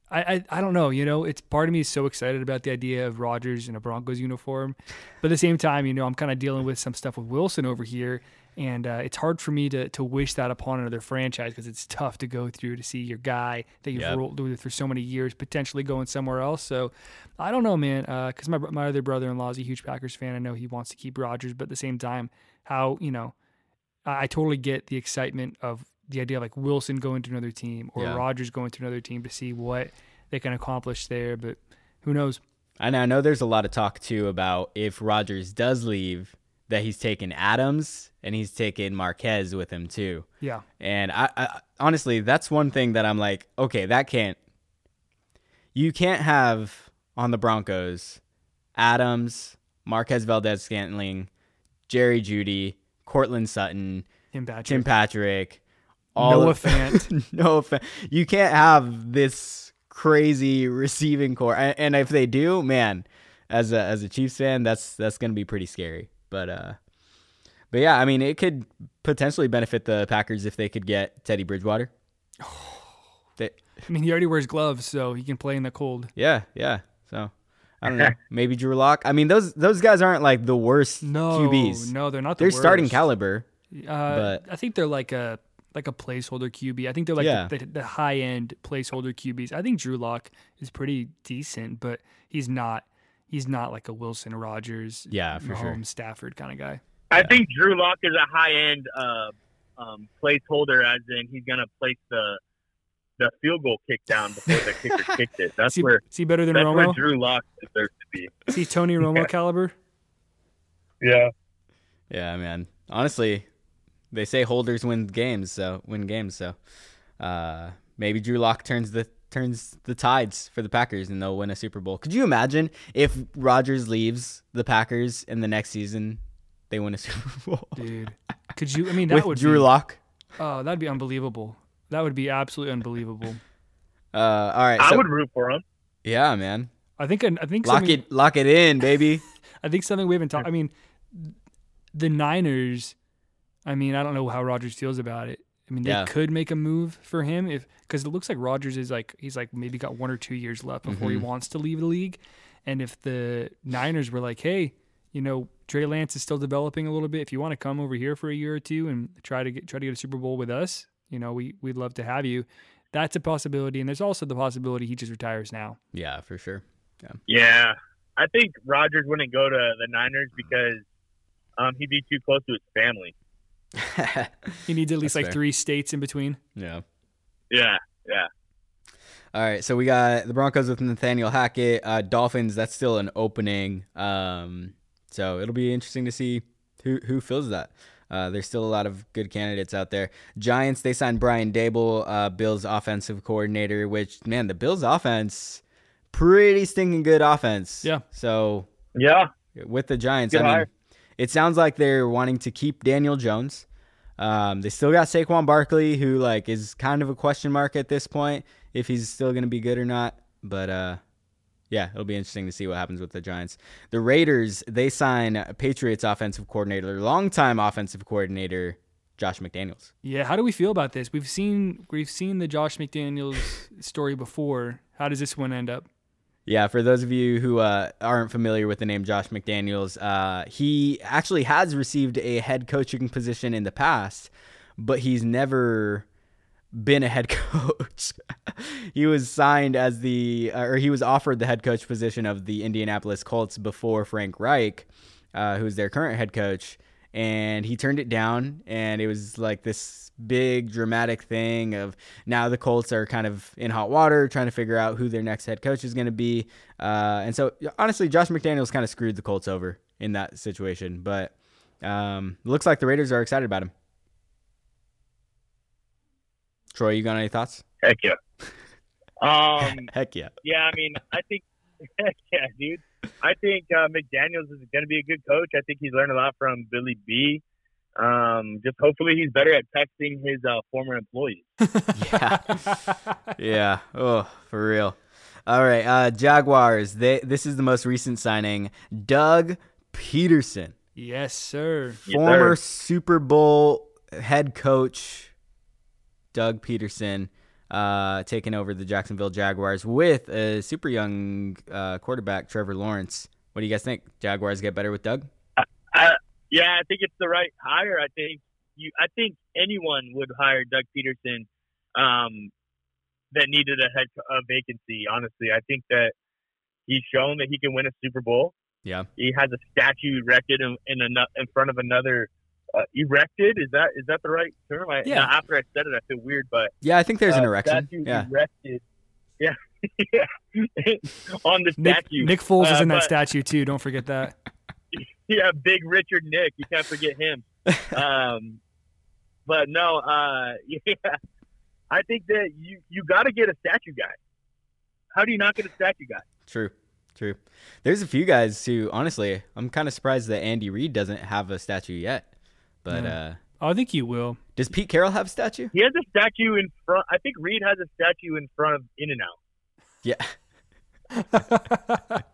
Speaker 3: I, I I don't know. You know, it's part of me is so excited about the idea of Rodgers in a Broncos uniform, but at the same time, you know, I'm kind of dealing with some stuff with Wilson over here, and uh, it's hard for me to to wish that upon another franchise because it's tough to go through to see your guy that you've
Speaker 2: Yep.
Speaker 3: rolled with for so many years potentially going somewhere else. So I don't know, man. Because my my other brother-in-law is a huge Packers fan. I know he wants to keep Rodgers, but at the same time, how you know. I I totally get the excitement of the idea of like Wilson going to another team or
Speaker 2: Yeah.
Speaker 3: Rodgers going to another team to see what they can accomplish there. But who knows?
Speaker 2: And I know there's a lot of talk too about if Rodgers does leave, that he's taking Adams and he's taking Marquez with him too.
Speaker 3: Yeah.
Speaker 2: And I, I honestly, that's one thing that I'm like, okay, that can't. You can't have on the Broncos Adams, Marquez Valdes-Scantling, Jerry Jeudy, Courtland Sutton,
Speaker 3: Tim Patrick.
Speaker 2: Tim Patrick, all
Speaker 3: Noah
Speaker 2: of-
Speaker 3: Fant.
Speaker 2: no offense. You can't have this crazy receiving corps. And, and if they do, man, as a as a Chiefs fan, that's that's gonna be pretty scary. But uh, but yeah, I mean, it could potentially benefit the Packers if they could get Teddy Bridgewater. They,
Speaker 3: I mean, he already wears gloves, so he can play in the cold.
Speaker 2: yeah, yeah. So I don't know. Maybe Drew Lock. I mean, those those guys aren't like the worst
Speaker 3: No,
Speaker 2: QBs.
Speaker 3: no, they're not. The
Speaker 2: They're starting caliber.
Speaker 3: Uh,
Speaker 2: but-
Speaker 3: I think they're like a like a placeholder QB. I think they're like
Speaker 2: Yeah.
Speaker 3: the, the, the high end placeholder QBs. I think Drew Lock is pretty decent, but he's not. He's not like a Wilson Rodgers,
Speaker 2: Yeah, for sure.
Speaker 3: Mahomes, Stafford kind of guy.
Speaker 4: I think Drew Lock is a high end uh, um, placeholder, as in he's gonna place the the field goal kick down before the kicker kicked it. That's
Speaker 3: Is he,
Speaker 4: where
Speaker 3: is he better than
Speaker 4: that's where Drew Lock deserves to be.
Speaker 3: Is he Tony Romo caliber?
Speaker 4: Yeah.
Speaker 2: Yeah, man. Honestly, they say holders win games, so win games. So uh, maybe Drew Lock turns the turns the tides for the Packers and they'll win a Super Bowl. Could you imagine if Rodgers leaves the Packers in the next season, they win a Super Bowl
Speaker 3: Dude, could you? I mean, that
Speaker 2: with
Speaker 3: would
Speaker 2: Drew
Speaker 3: be,
Speaker 2: Lock?
Speaker 3: Oh, that'd be unbelievable. That would be absolutely unbelievable.
Speaker 2: Uh, all right,
Speaker 4: I
Speaker 2: so-
Speaker 4: would root for him.
Speaker 2: yeah, man.
Speaker 3: I think. I think.
Speaker 2: Lock it, lock it in, baby.
Speaker 3: I think something we haven't talked. I mean, the Niners. I mean, I don't know how Rodgers feels about it. I mean, they
Speaker 2: Yeah.
Speaker 3: could make a move for him if because it looks like Rodgers is like he's like maybe got one or two years left before he
Speaker 2: Mhm.
Speaker 3: wants to leave the league, and if the Niners were like, hey, you know, Trey Lance is still developing a little bit. If you want to come over here for a year or two and try to get try to get a Super Bowl with us, you know, we we'd love to have you. That's a possibility, and there's also the possibility he just retires now.
Speaker 2: Yeah, for sure.
Speaker 4: Yeah, I think Rodgers wouldn't go to the Niners because um, he'd be too close to his family.
Speaker 3: He needs at least
Speaker 2: That's
Speaker 3: like
Speaker 2: fair.
Speaker 3: three states in between.
Speaker 2: yeah.
Speaker 4: Yeah, yeah.
Speaker 2: All right, so we got the Broncos with Nathaniel Hackett. Uh, Dolphins, that's still an opening. Um, so it'll be interesting to see who who fills that. Uh, there's still a lot of good candidates out there. Giants, they signed Brian Daboll, uh, Bills offensive coordinator. Which man, the Bills offense, pretty stinking good offense.
Speaker 3: Yeah.
Speaker 2: So
Speaker 4: Yeah,
Speaker 2: with the Giants,
Speaker 4: Good
Speaker 2: I mean,
Speaker 4: hire.
Speaker 2: it sounds like they're wanting to keep Daniel Jones. Um, they still got Saquon Barkley, who like is kind of a question mark at this point if he's still going to be good or not. But uh, yeah, it'll be interesting to see what happens with the Giants. The Raiders they sign Patriots offensive coordinator, longtime offensive coordinator Josh McDaniels.
Speaker 3: Yeah, how do we feel about this? We've seen we've seen the Josh McDaniels story before. How does this one end up?
Speaker 2: Yeah, for those of you who uh, aren't familiar with the name Josh McDaniels, uh, he actually has received a head coaching position in the past, but he's never been a head coach. he was signed as the, uh, or he was offered the head coach position of the Indianapolis Colts before Frank Reich, uh, who's their current head coach, and he turned it down. And it was like this big dramatic thing of now the Colts are kind of in hot water trying to figure out who their next head coach is going to be. Uh, and so honestly, Josh McDaniels kind of screwed the Colts over in that situation, but um, looks like the Raiders are excited about him. Troy, you got any thoughts?
Speaker 4: heck yeah. Um,
Speaker 2: Heck yeah.
Speaker 4: yeah, I mean, I think, heck yeah, dude. I think uh, McDaniel's is going to be a good coach. I think he's learned a lot from Billy B. Um, just hopefully he's better at texting his uh, former employees.
Speaker 2: Yeah. yeah. Oh, for real. All right. Uh, Jaguars. They. This is the most recent signing. Doug Pederson,
Speaker 3: yes, sir.
Speaker 4: Yes,
Speaker 2: former
Speaker 4: sir.
Speaker 2: Super Bowl head coach. Doug Pederson, uh, taking over the Jacksonville Jaguars with a super young uh, quarterback, Trevor Lawrence. What do you guys think? Jaguars get better with Doug?
Speaker 4: I, yeah, I think it's the right hire. I think you. I think anyone would hire Doug Pederson um, that needed a head a vacancy. Honestly, I think that he's shown that he can win a Super Bowl.
Speaker 2: Yeah.
Speaker 4: He has a statue erected in in, ano- in front of another. Uh, erected is that is that the right term? I,
Speaker 3: Yeah.
Speaker 4: After I said it, I feel weird, but
Speaker 2: Yeah, I think there's an
Speaker 4: uh,
Speaker 2: erection.
Speaker 4: statue
Speaker 2: Yeah.
Speaker 4: erected. Yeah, yeah. on the
Speaker 3: Nick,
Speaker 4: statue.
Speaker 3: Nick Foles is
Speaker 4: Uh,
Speaker 3: in that
Speaker 4: but-
Speaker 3: statue too. Don't forget that.
Speaker 4: yeah, big Richard Nick. You can't forget him. um, but no, uh, yeah, I think that you you got to get a statue guy. How do you not get a statue guy?
Speaker 2: True. True. There's a few guys who, honestly, I'm kind of surprised that Andy Reid doesn't have a statue yet. But
Speaker 3: Yeah.
Speaker 2: uh,
Speaker 3: Oh, I think you will.
Speaker 2: does Pete Carroll have a statue?
Speaker 4: He has a statue in front. I think Reid has a statue in front of In and Out.
Speaker 2: Yeah.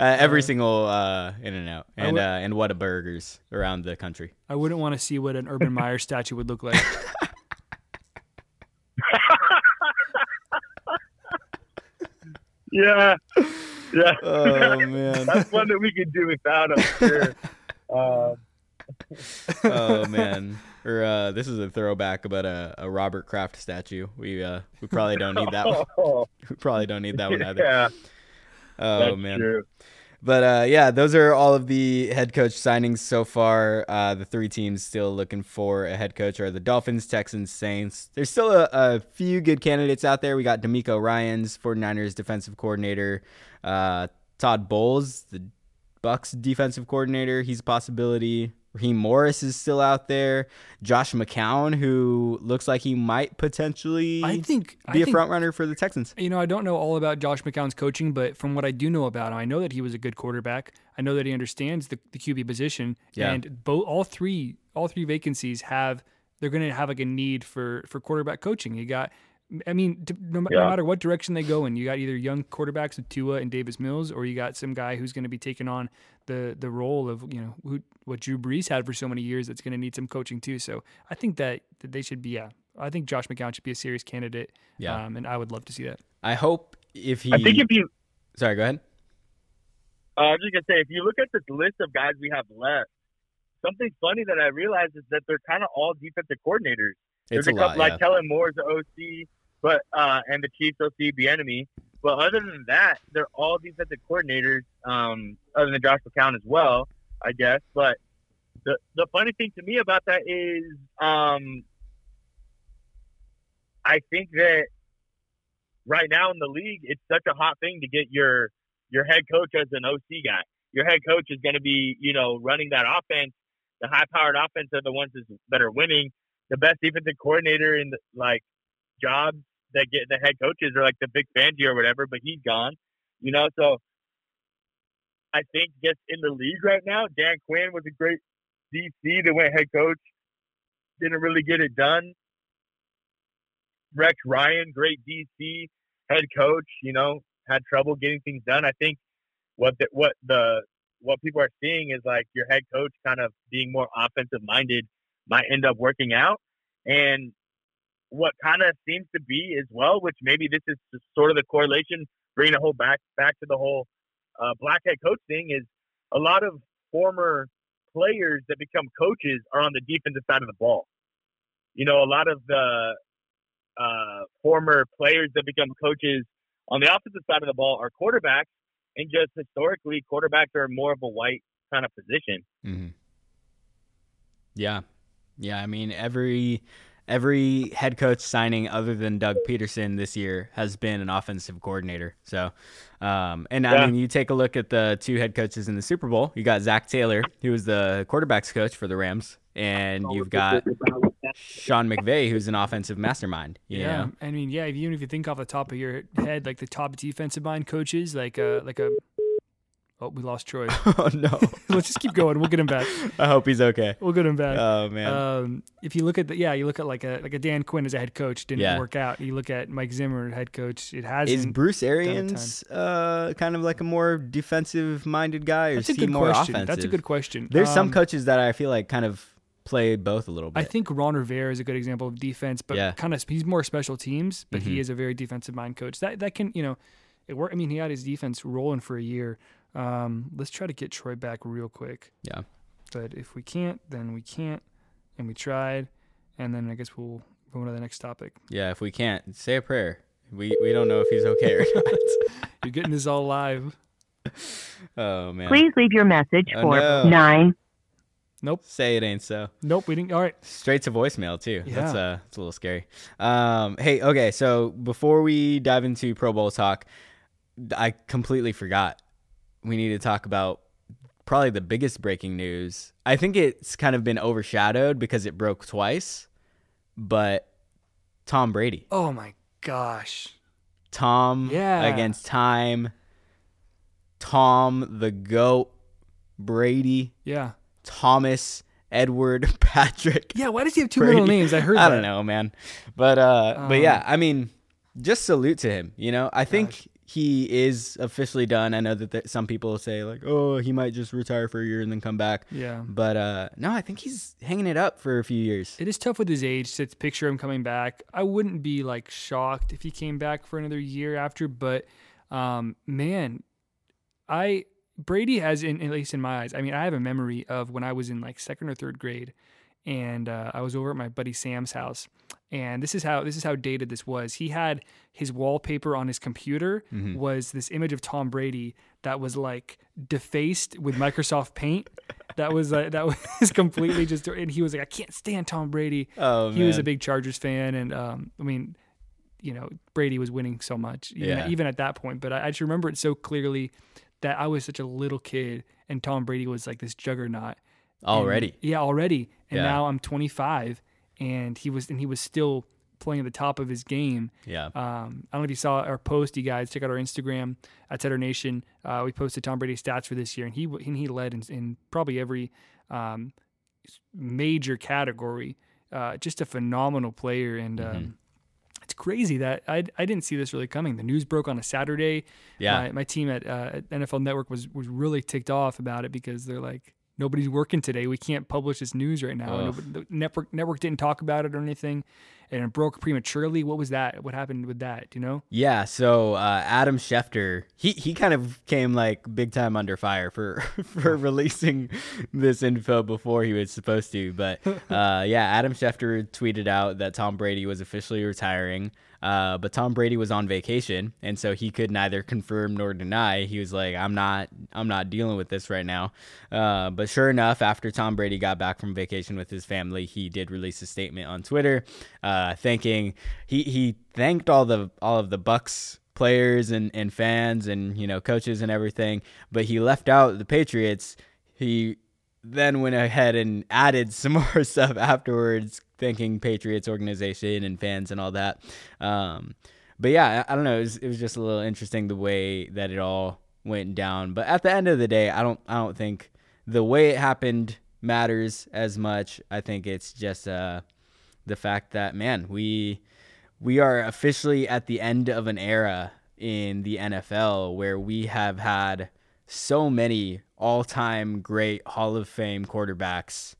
Speaker 2: Uh, every single uh, In and Out
Speaker 3: I
Speaker 2: and
Speaker 3: would-
Speaker 2: uh, and Whataburgers around the country.
Speaker 3: I wouldn't want to see what an Urban Meyer statue would look like.
Speaker 4: Yeah, yeah.
Speaker 2: Oh man.
Speaker 4: That's one that we could do without. I'm sure.
Speaker 2: Oh man. Or uh, this is a throwback about a, a Robert Kraft statue. We uh, we probably don't need that one.
Speaker 4: oh,
Speaker 2: We probably don't need that one either.
Speaker 4: yeah,
Speaker 2: Oh
Speaker 4: that's
Speaker 2: man.
Speaker 4: true.
Speaker 2: But uh, yeah, those are all of the head coach signings so far. Uh, the three teams still looking for a head coach are the Dolphins, Texans, Saints. There's still a, a few good candidates out there. We got DeMeco Ryans, 49ers defensive coordinator. Uh, Todd Bowles, the Bucs defensive coordinator. He's a possibility. Raheem Morris is still out there. Josh McCown, who looks like he might potentially
Speaker 3: I think
Speaker 2: be
Speaker 3: I
Speaker 2: a
Speaker 3: think,
Speaker 2: front runner for the Texans.
Speaker 3: You know, I don't know all about Josh McCown's coaching, but from what I do know about him, I know that he was a good quarterback. I know that he understands the, the QB position,
Speaker 2: Yeah.
Speaker 3: and both all three all three vacancies have they're going to have like a need for for quarterback coaching. You got, I mean, d- no, ma- no
Speaker 4: Yeah.
Speaker 3: matter what direction they go in, you got either young quarterbacks with Tua and Davis Mills, or you got some guy who's going to be taking on the the role of you know who, what Drew Brees had for so many years. That's going to need some coaching too. So I think that, that they should be yeah. I think Josh McCown should be a serious candidate.
Speaker 2: Yeah.
Speaker 3: um, and I would love to see that.
Speaker 2: I hope if he.
Speaker 4: I think if you
Speaker 2: Sorry, go ahead.
Speaker 4: Uh, I was just gonna say, if you look at this list of guys we have left, something funny that I realized is that they're kind of all defensive coordinators.
Speaker 2: It's
Speaker 4: There's
Speaker 2: a
Speaker 4: a couple
Speaker 2: lot.
Speaker 4: like
Speaker 2: Yeah.
Speaker 4: Kellen Moore's the OC, but uh, and the Chiefs OC, the enemy. But other than that, they're all defensive coordinators. Um, other than Josh McCown as well, I guess. But the the funny thing to me about that is, um, I think that right now in the league, it's such a hot thing to get your your head coach as an OC guy. Your head coach is going to be, you know, running that offense. The high-powered offense are the ones that are winning. The best defensive coordinator in the, like jobs that get the head coaches are like the Vic Fangio or whatever, but he's gone. You know, so I think just in the league right now, Dan Quinn was a great DC that went head coach. Didn't really get it done. Rex Ryan, great DC head coach. You know, had trouble getting things done. I think what the, what the what people are seeing is like your head coach kind of being more offensive minded might end up working out. And what kind of seems to be as well, which maybe this is sort of the correlation, bringing the whole back back to the whole uh, black head coach thing is a lot of former players that become coaches are on the defensive side of the ball. You know, a lot of the uh, former players that become coaches on the offensive side of the ball are quarterbacks, and just historically, quarterbacks are more of a white kind of position.
Speaker 2: Mm-hmm. Yeah, yeah. I mean, every every head coach signing other than Doug Pederson this year has been an offensive coordinator. So, um, and I
Speaker 4: Yeah.
Speaker 2: mean, you take a look at the two head coaches in the Super Bowl. You got Zac Taylor, who was the quarterbacks coach for the Rams, and you've got Sean McVay, who's an offensive mastermind. You
Speaker 3: Yeah,
Speaker 2: know?
Speaker 3: I mean, yeah. Even if you think off the top of your head, like the top defensive mind coaches, like a like a. Oh, we lost Troy.
Speaker 2: oh no,
Speaker 3: Let's just keep going. We'll get him back.
Speaker 2: I hope he's okay.
Speaker 3: We'll get him back.
Speaker 2: Oh man,
Speaker 3: Um, if you look at the yeah, you look at like a like a Dan Quinn as a head coach didn't
Speaker 2: Yeah.
Speaker 3: work out. You look at Mike Zimmer head coach, it has.
Speaker 2: is Bruce Arians uh, kind of like a more defensive-minded guy, or
Speaker 3: That's
Speaker 2: is
Speaker 3: a
Speaker 2: he
Speaker 3: good
Speaker 2: more
Speaker 3: question.
Speaker 2: offensive?
Speaker 3: That's a good question.
Speaker 2: There's some
Speaker 3: Um,
Speaker 2: coaches that I feel like kind of play both a little bit.
Speaker 3: I think Ron Rivera is a good example of defense, but
Speaker 2: Yeah.
Speaker 3: kind of he's more special teams, but
Speaker 2: Mhm.
Speaker 3: he is a very defensive mind coach. That that can you know, it work. I mean, he had his defense rolling for a year. Um, let's try to get Troy back real quick.
Speaker 2: Yeah.
Speaker 3: But if we can't, then we can't, and we tried, and then I guess we'll move on to the next topic.
Speaker 2: yeah, if we can't say a prayer, we we don't know if he's okay or not.
Speaker 3: You're getting this all live.
Speaker 2: oh man,
Speaker 6: Please leave your message
Speaker 2: Oh,
Speaker 6: for
Speaker 2: no.
Speaker 6: nine
Speaker 3: Nope.
Speaker 2: say it ain't so.
Speaker 3: Nope. We didn't. All right.
Speaker 2: Straight to voicemail too. That's
Speaker 3: Yeah.
Speaker 2: uh, it's a little scary. Um, hey, okay, so before we dive into Pro Bowl talk, I completely forgot. We need to talk about probably the biggest breaking news. I think it's kind of been overshadowed because it broke twice, but Tom Brady,
Speaker 3: Oh my gosh.
Speaker 2: Tom
Speaker 3: Yeah.
Speaker 2: against time, Tom the goat, Brady,
Speaker 3: Yeah.
Speaker 2: Thomas, Edward, Patrick.
Speaker 3: Yeah. Why does he have two
Speaker 2: Brady.
Speaker 3: middle names? I heard.
Speaker 2: I
Speaker 3: that.
Speaker 2: don't know, man. But uh but
Speaker 3: Um,
Speaker 2: yeah, I mean, just salute to him, you know? I think he is officially done. I know that th- some people say like, "Oh, he might just retire for a year and then come back."
Speaker 3: Yeah.
Speaker 2: But uh no, I think he's hanging it up for a few years.
Speaker 3: It is tough with his age to picture him coming back. I wouldn't be like shocked if he came back for another year after, but um, man, I Brady has in at least in my eyes. I mean, I have a memory of when I was in like second or third grade, and uh, I was over at my buddy Sam's house, and this is how this is how dated this was. He had his wallpaper on his computer was this image of Tom Brady that was like defaced with Microsoft Paint. That was uh, that was completely just, and he was like, I can't stand Tom Brady.
Speaker 2: Oh,
Speaker 3: he was a big Chargers fan, and um, I mean, you know, Brady was winning so much, even,
Speaker 2: Yeah.
Speaker 3: even at that point. But I, I just remember it so clearly that I was such a little kid, and Tom Brady was like this juggernaut And-
Speaker 2: Already.
Speaker 3: yeah, already. And
Speaker 2: Yeah.
Speaker 3: now I'm 25, and he was and he was still playing at the top of his game.
Speaker 2: Yeah.
Speaker 3: Um, I don't know if you saw our post, you guys. Check out our Instagram at Tedder Nation. Uh, we posted Tom Brady's stats for this year, and he and he led in, in probably every um, major category. Uh, just a phenomenal player, and
Speaker 2: Mm-hmm.
Speaker 3: um, it's crazy that I, I didn't see this really coming. The news broke on a Saturday.
Speaker 2: Yeah.
Speaker 3: My, my team at, uh, at NFL Network was was really ticked off about it because they're like, nobody's working today. We can't publish this news right now. Nobody, the network network didn't talk about it or anything, and it broke prematurely. What was that? What happened with that? Do you know?
Speaker 2: Yeah, so uh, Adam Schefter, he, he kind of came like big time under fire for for releasing this info before he was supposed to. But uh, yeah, Adam Schefter tweeted out that Tom Brady was officially retiring. Uh, but Tom Brady was on vacation, and so he could neither confirm nor deny. He was like, "I'm not, I'm not dealing with this right now." Uh, but sure enough, after Tom Brady got back from vacation with his family, he did release a statement on Twitter, uh, thanking he he thanked all the all of the Bucs players and, and fans and you know coaches and everything, but he left out the Patriots. He then went ahead and added some more stuff afterwards, thanking Patriots organization and fans and all that. Um, but yeah, I, I don't know. It was, it was just a little interesting the way that it all went down. But at the end of the day, I don't I don't think the way it happened matters as much. I think it's just uh, the fact that man, we we are officially at the end of an era in the NFL where we have had so many all-time great Hall of Fame quarterbacks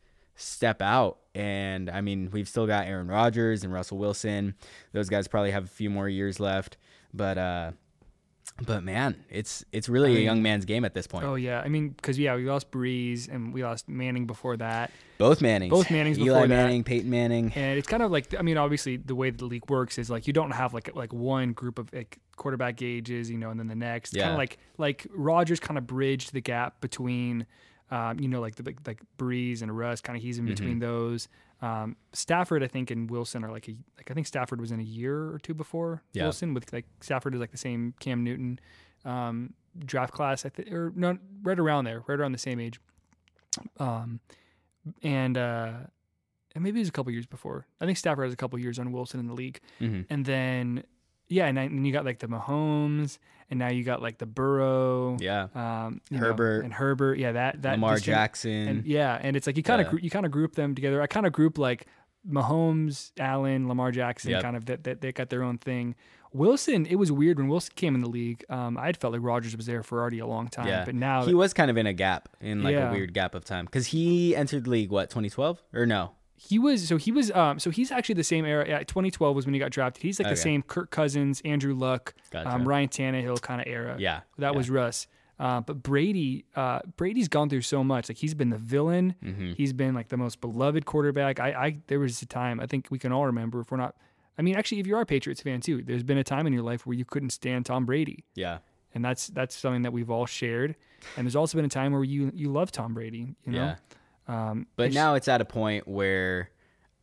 Speaker 2: step out and I mean we've still got Aaron Rodgers and Russell Wilson. Those guys probably have a few more years left, but uh but man, it's it's really a
Speaker 3: mean-
Speaker 2: young man's game at this point.
Speaker 3: Oh yeah, I mean, because yeah, we lost Brees and we lost Manning before that,
Speaker 2: Both Mannings.
Speaker 3: Both Mannings
Speaker 2: Eli
Speaker 3: before that.
Speaker 2: Manning, Peyton Manning.
Speaker 3: and it's kind of like I mean, obviously the way the league works is like you don't have like like one group of like quarterback ages, you know, and then the next. Kind
Speaker 2: Yeah.
Speaker 3: of like like Rodgers kind of bridged the gap between, um, you know, like the like, like Brees and Russ. Kind of he's in between those. Um, Stafford, I think, and Wilson are like a like I think Stafford was in a year or two before
Speaker 2: Yeah.
Speaker 3: Wilson with like Stafford is like the same Cam Newton um, draft class, I think, or no, right around there, right around the same age. Um, and uh, and maybe it was a couple years before. I think Stafford has a couple years on Wilson in the league,
Speaker 2: Mhm.
Speaker 3: and then yeah, and then you got like the Mahomes, and now you got like the Burrow,
Speaker 2: Yeah.
Speaker 3: um, you know,
Speaker 2: Herbert.
Speaker 3: and Herbert. Yeah, that that
Speaker 2: Lamar
Speaker 3: gen-
Speaker 2: Jackson.
Speaker 3: and yeah, and it's like you kind of
Speaker 2: Yeah.
Speaker 3: you kind of group them together. I kind of group like Mahomes, Allen, Lamar Jackson,
Speaker 2: Yep.
Speaker 3: kind of that that they got their own thing. Wilson, it was weird when Wilson came in the league. Um, I had felt like Rodgers was there for already a long time,
Speaker 2: yeah.
Speaker 3: but now
Speaker 2: he was kind of in a gap, in like
Speaker 3: Yeah.
Speaker 2: a weird gap of time. Because he entered the league, what, 2012? Or no?
Speaker 3: He was so he was um so he's actually the same era. Yeah, 2012 was when he got drafted. He's like
Speaker 2: Okay.
Speaker 3: the same Kirk Cousins, Andrew Luck,
Speaker 2: Gotcha.
Speaker 3: um, Ryan Tannehill kind of era.
Speaker 2: Yeah.
Speaker 3: that
Speaker 2: yeah.
Speaker 3: was Russ. Uh, but Brady, uh, Brady's gone through so much. Like he's been the villain.
Speaker 2: Mm-hmm.
Speaker 3: He's been like the most beloved quarterback. I, I, there was a time I think we can all remember if we're not. I mean, actually, if you are a Patriots fan too, there's been a time in your life where you couldn't stand Tom Brady,
Speaker 2: Yeah.
Speaker 3: and that's that's something that we've all shared. And there's also been a time where you you love Tom Brady. You know,
Speaker 2: Yeah.
Speaker 3: Um,
Speaker 2: But
Speaker 3: it's-
Speaker 2: now it's at a point where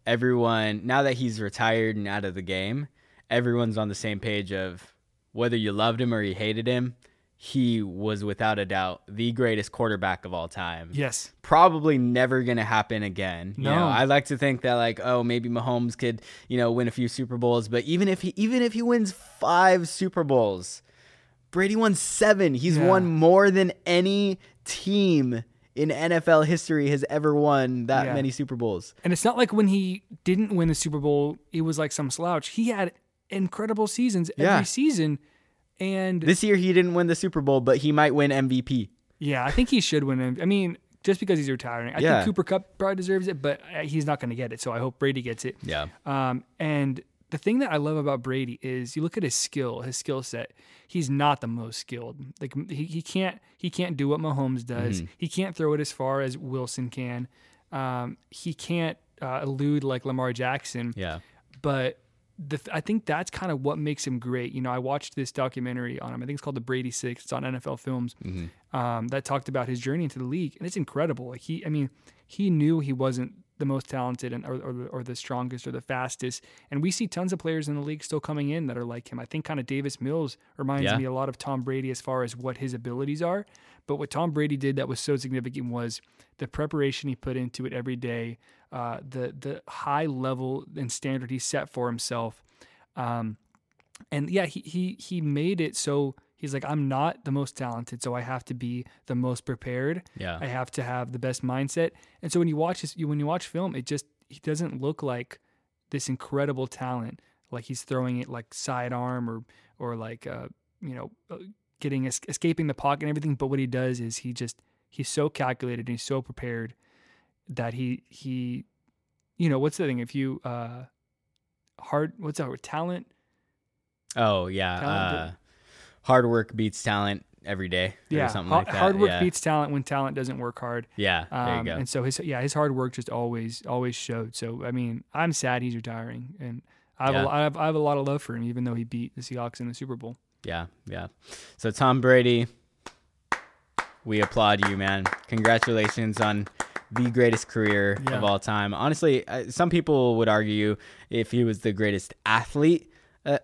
Speaker 2: everyone, now that he's retired and out of the game, everyone's on the same page of whether you loved him or you hated him, he was without a doubt the greatest quarterback of all time.
Speaker 3: yes,
Speaker 2: Probably never going to happen again. You
Speaker 3: No.
Speaker 2: know, I like to think that like, oh, maybe Mahomes could, you know, win a few Super Bowls, but even if he even if he wins 5 Super Bowls, Brady won 7. He's
Speaker 3: Yeah.
Speaker 2: won more than any team in NFL history has ever won that
Speaker 3: Yeah.
Speaker 2: many Super Bowls.
Speaker 3: And it's not like when he didn't win the Super Bowl, it was like some slouch. He had incredible seasons
Speaker 2: Yeah.
Speaker 3: every season. And
Speaker 2: This year he didn't win the Super Bowl, but he might win MVP.
Speaker 3: yeah, I think he should win. him. I mean, just because he's retiring, I
Speaker 2: Yeah.
Speaker 3: think Cooper Kupp probably deserves it, but uh, he's not going to get it. So I hope Brady gets it.
Speaker 2: Yeah.
Speaker 3: Um, and the thing that I love about Brady is you look at his skill, his skill set. He's not the most skilled. Like he, he can't he can't do what Mahomes does. He can't throw it as far as Wilson can. Um, he can't uh, elude like Lamar Jackson.
Speaker 2: Yeah.
Speaker 3: But the I think that's kind of what makes him great. You know, I watched this documentary on him. I think it's called The Brady Six. It's on NFL Films. Um, that talked about his journey into the league, and it's incredible. Like he, I mean, he knew he wasn't the most talented and or, or, the- or the strongest or the fastest. And we see tons of players in the league still coming in that are like him. I think kind of Davis Mills reminds
Speaker 2: Yeah.
Speaker 3: me a lot of Tom Brady as far as what his abilities are. But what Tom Brady did that was so significant was the preparation he put into it every day, uh, the the high level and standard he set for himself. Um, and yeah, he he he made it so he's like, I'm not the most talented, so I have to be the most prepared.
Speaker 2: Yeah.
Speaker 3: I have to have the best mindset. And so when you watch this, you when you watch film, it just he doesn't look like this incredible talent, like he's throwing it like sidearm or or like uh, you know uh, getting es- escaping the pocket and everything. But what he does is he just he's so calculated and he's so prepared that he he you know what's the thing if you uh hard what's that word talent
Speaker 2: Oh yeah.
Speaker 3: Talent
Speaker 2: Uh, hard work beats talent every day.
Speaker 3: yeah
Speaker 2: something like that.
Speaker 3: hard work
Speaker 2: yeah.
Speaker 3: beats talent when talent doesn't work hard
Speaker 2: Yeah. There you
Speaker 3: Um,
Speaker 2: go.
Speaker 3: And so his yeah his hard work just always always showed. So I mean I'm sad he's retiring, and I have,
Speaker 2: Yeah.
Speaker 3: a, I have I have a lot of love for him, even though he beat the Seahawks in the Super Bowl.
Speaker 2: Yeah, yeah. So Tom Brady, we applaud you, man. Congratulations on the greatest career
Speaker 3: Yeah.
Speaker 2: of all time. Honestly, some people would argue if he was the greatest athlete uh,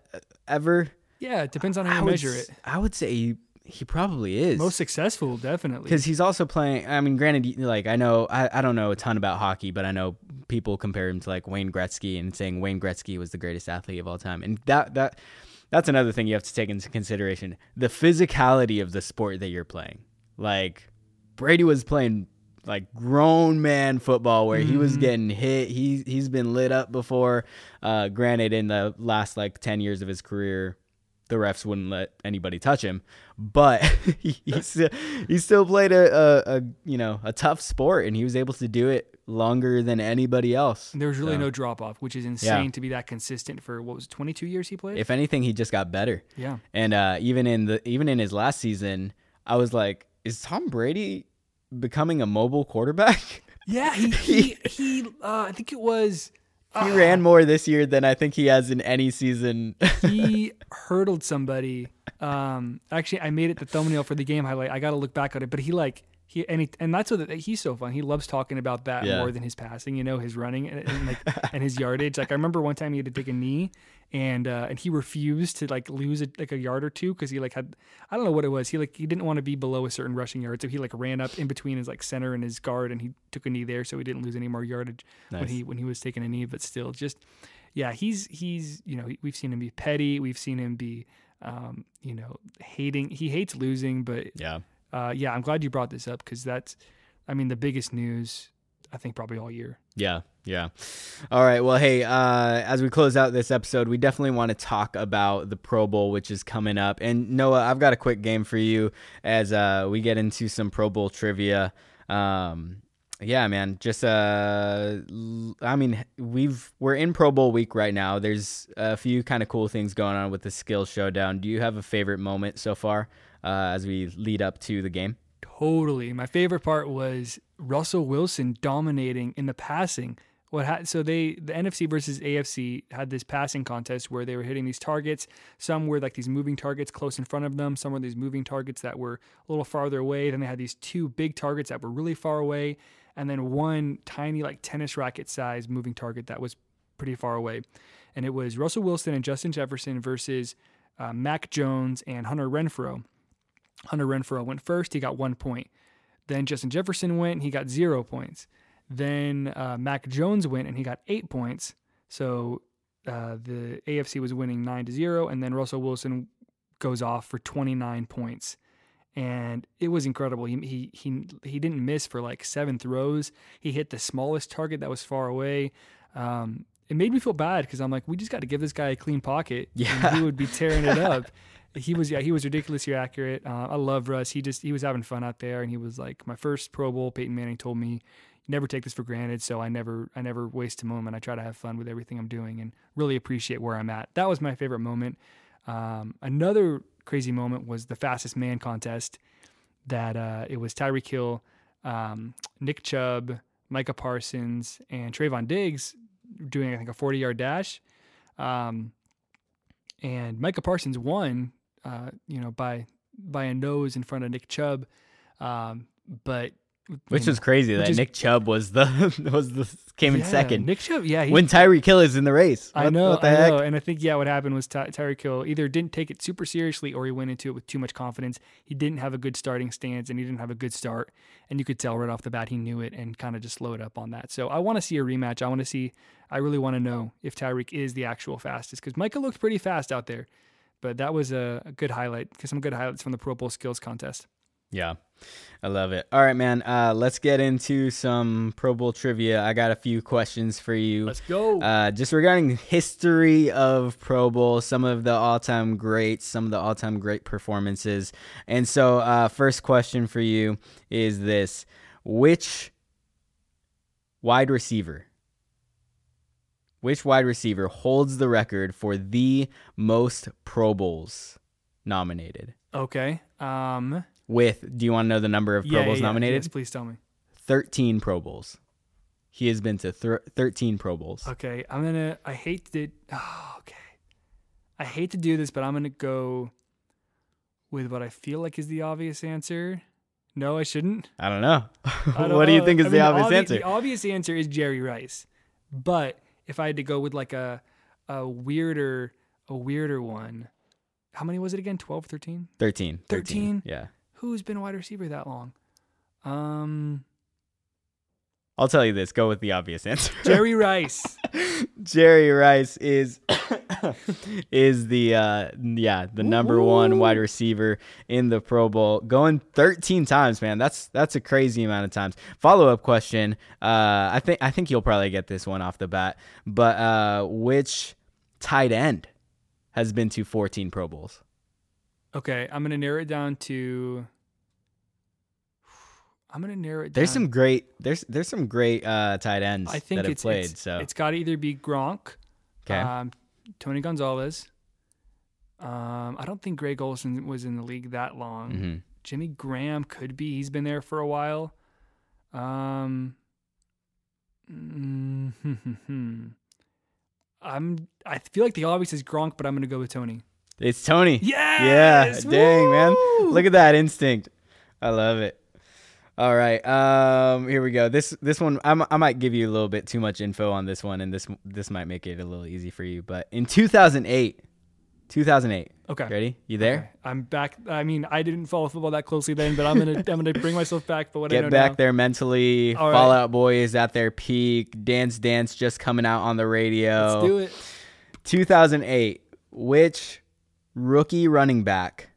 Speaker 2: ever.
Speaker 3: Yeah, it depends on how
Speaker 2: I
Speaker 3: you
Speaker 2: would
Speaker 3: measure it.
Speaker 2: I would say he, he probably is.
Speaker 3: Most successful, definitely.
Speaker 2: because he's also playing. I mean, granted, like I know, I, I don't know a ton about hockey, but I know people compare him to like Wayne Gretzky and saying Wayne Gretzky was the greatest athlete of all time, and that that that's another thing you have to take into consideration: the physicality of the sport that you're playing. Like Brady was playing like grown man football where he was getting hit. He he's been lit up before. Uh, granted, in the last like ten years of his career, the refs wouldn't let anybody touch him, but he, he still he still played a, a, a you know a tough sport, and he was able to do it longer than anybody else.
Speaker 3: there was really
Speaker 2: So,
Speaker 3: no drop off, which is insane to be that consistent for what was it, 22 years he played.
Speaker 2: If anything, he just got better.
Speaker 3: yeah,
Speaker 2: And uh, even in the even in his last season, I was like, is Tom Brady becoming a mobile quarterback?
Speaker 3: yeah, he he, he uh, I think it was
Speaker 2: he ran more this year than I think he has in any season.
Speaker 3: he hurdled somebody. Um, actually, I made it the thumbnail for the game highlight. I got to look back at it, but he like He and he, and that's what he's so fun. He loves talking about that
Speaker 2: Yeah.
Speaker 3: more than his passing. You know, his running and, and like and his yardage. Like I remember one time he had to take a knee, and uh, and he refused to like lose a, like a yard or two because he like had I don't know what it was. He like he didn't want to be below a certain rushing yard, so he like ran up in between his like center and his guard, and he took a knee there, so he didn't lose any more yardage when he when he was taking a knee. But still, just yeah, he's he's you know we've seen him be petty, we've seen him be um, you know hating. He hates losing, but
Speaker 2: Yeah.
Speaker 3: Uh, yeah, I'm glad you brought this up because that's, I mean, the biggest news I think probably all year.
Speaker 2: Yeah, yeah. All right. Well, hey, uh, as we close out this episode, we definitely want to talk about the Pro Bowl, which is coming up. And Noah, I've got a quick game for you as uh, we get into some Pro Bowl trivia. Um, yeah, man. Just uh, I mean, we've we're in Pro Bowl week right now. There's a few kind of cool things going on with the Skills Showdown. Do you have a favorite moment so far uh, as we lead up to the game?
Speaker 3: Totally. My favorite part was Russell Wilson dominating in the passing. What ha- so they the NFC versus AFC had this passing contest where they were hitting these targets. Some were like these moving targets close in front of them. Some were these moving targets that were a little farther away. Then they had these two big targets that were really far away, and then one tiny like tennis racket size moving target that was pretty far away. And it was Russell Wilson and Justin Jefferson versus uh, Mac Jones and Hunter Renfrow. Hunter Renfrow went first. He got one point. Then Justin Jefferson went. He got zero points. Then uh, Mac Jones went and he got eight points. So uh, the AFC was winning nine to zero. And then Russell Wilson goes off for 29 points. And it was incredible. He, he he he didn't miss for like seven throws. He hit the smallest target that was far away. Um, it made me feel bad because I'm like, we just got to give this guy a clean pocket.
Speaker 2: Yeah.
Speaker 3: he would be tearing it up he was yeah he was ridiculously accurate. Uh, I love Russ. He just he was having fun out there, and he was like my first Pro Bowl. Peyton Manning told me, never take this for granted. So I never I never waste a moment. I try to have fun with everything I'm doing, and really appreciate where I'm at. That was my favorite moment. Um, another crazy moment was the fastest man contest. That uh, it was Tyreek Hill, um, Nick Chubb, Micah Parsons, and Trevon Diggs doing I think a 40 yard dash. Um, and Micah Parsons won, uh, you know, by by a nose in front of Nick Chubb, um, but
Speaker 2: Which
Speaker 3: you
Speaker 2: is crazy
Speaker 3: which
Speaker 2: that
Speaker 3: is-
Speaker 2: Nick Chubb was the was the came in second
Speaker 3: Nick Chubb, yeah, he,
Speaker 2: when Tyreek Hill is in the race.
Speaker 3: I know,
Speaker 2: what the
Speaker 3: I
Speaker 2: heck?
Speaker 3: know, and I think yeah, what happened was Ty- Tyreek Hill either didn't take it super seriously or he went into it with too much confidence. He didn't have a good starting stance and he didn't have a good start, and you could tell right off the bat he knew it and kind of just slowed up on that. So I want to see a rematch. I want to see. I really want to know if Tyreek is the actual fastest because Micah looked pretty fast out there, but that was a, a good highlight because some good highlights from the Pro Bowl skills contest.
Speaker 2: Yeah, I love it. All right, man. Uh, let's get into some Pro Bowl trivia. I got a few questions for you.
Speaker 3: Let's go.
Speaker 2: Uh, just regarding history of Pro Bowl, some of the all-time greats, some of the all-time great performances. And so, uh, first question for you is this: Which wide receiver, which wide receiver holds the record for the most Pro Bowls nominated?
Speaker 3: okay. Um.
Speaker 2: With, do you want to know the number of Pro
Speaker 3: yeah,
Speaker 2: Bowls
Speaker 3: yeah,
Speaker 2: nominated?
Speaker 3: Yes, please tell me.
Speaker 2: 13 Pro Bowls. He has been to thir- 13 Pro Bowls.
Speaker 3: Okay, I'm gonna. I hate to. Oh, okay, I hate to do this, but I'm gonna go with what I feel like is the obvious answer. No, I shouldn't.
Speaker 2: I don't know.
Speaker 3: I don't
Speaker 2: what do you think is
Speaker 3: I
Speaker 2: the
Speaker 3: mean,
Speaker 2: obvious
Speaker 3: obvi-
Speaker 2: answer?
Speaker 3: The obvious answer is Jerry Rice, but if I had to go with like a a weirder a weirder one, how many was it again? 12, 13?
Speaker 2: 13.
Speaker 3: 13?
Speaker 2: Yeah.
Speaker 3: Who's been a wide receiver that long? Um,
Speaker 2: I'll tell you this. Go with the obvious answer.
Speaker 3: Jerry Rice.
Speaker 2: Jerry Rice is is the uh yeah, the number one wide receiver in the Pro Bowl. Going 13 times, man. That's that's a crazy amount of times. Follow-up question. Uh I think I think you'll probably get this one off the bat. But uh which tight end has been to 14 Pro Bowls?
Speaker 3: Okay, I'm gonna narrow it down to. I'm gonna narrow it.
Speaker 2: There's
Speaker 3: down.
Speaker 2: some great there's there's some great uh tight ends
Speaker 3: I think
Speaker 2: that have
Speaker 3: it's
Speaker 2: played,
Speaker 3: it's,
Speaker 2: so
Speaker 3: it's got to either be Gronk,
Speaker 2: okay.
Speaker 3: um, Tony Gonzalez. Um, I don't think Greg Olsen was in the league that long.
Speaker 2: Mhm.
Speaker 3: Jimmy Graham could be. He's been there for a while. Um, mm, I'm. I feel like the obvious is Gronk, but I'm gonna go with Tony.
Speaker 2: It's Tony.
Speaker 3: Yes!
Speaker 2: Yeah. Dang, man. Look at that instinct. I love it. All right. Um, here we go. This this one I'm, I might give you a little bit too much info on this one, and this this might make it a little easy for you. But in 2008, 2008.
Speaker 3: Okay.
Speaker 2: Ready? You there?
Speaker 3: Okay. I'm back. I mean, I didn't follow football that closely then, but I'm gonna I'm gonna bring myself back. But what I know
Speaker 2: Get back
Speaker 3: now.
Speaker 2: there mentally.
Speaker 3: All right.
Speaker 2: Fall Out Boy is at their peak. Dance Dance just coming out on the radio.
Speaker 3: Let's do it.
Speaker 2: 2008. Which rookie running back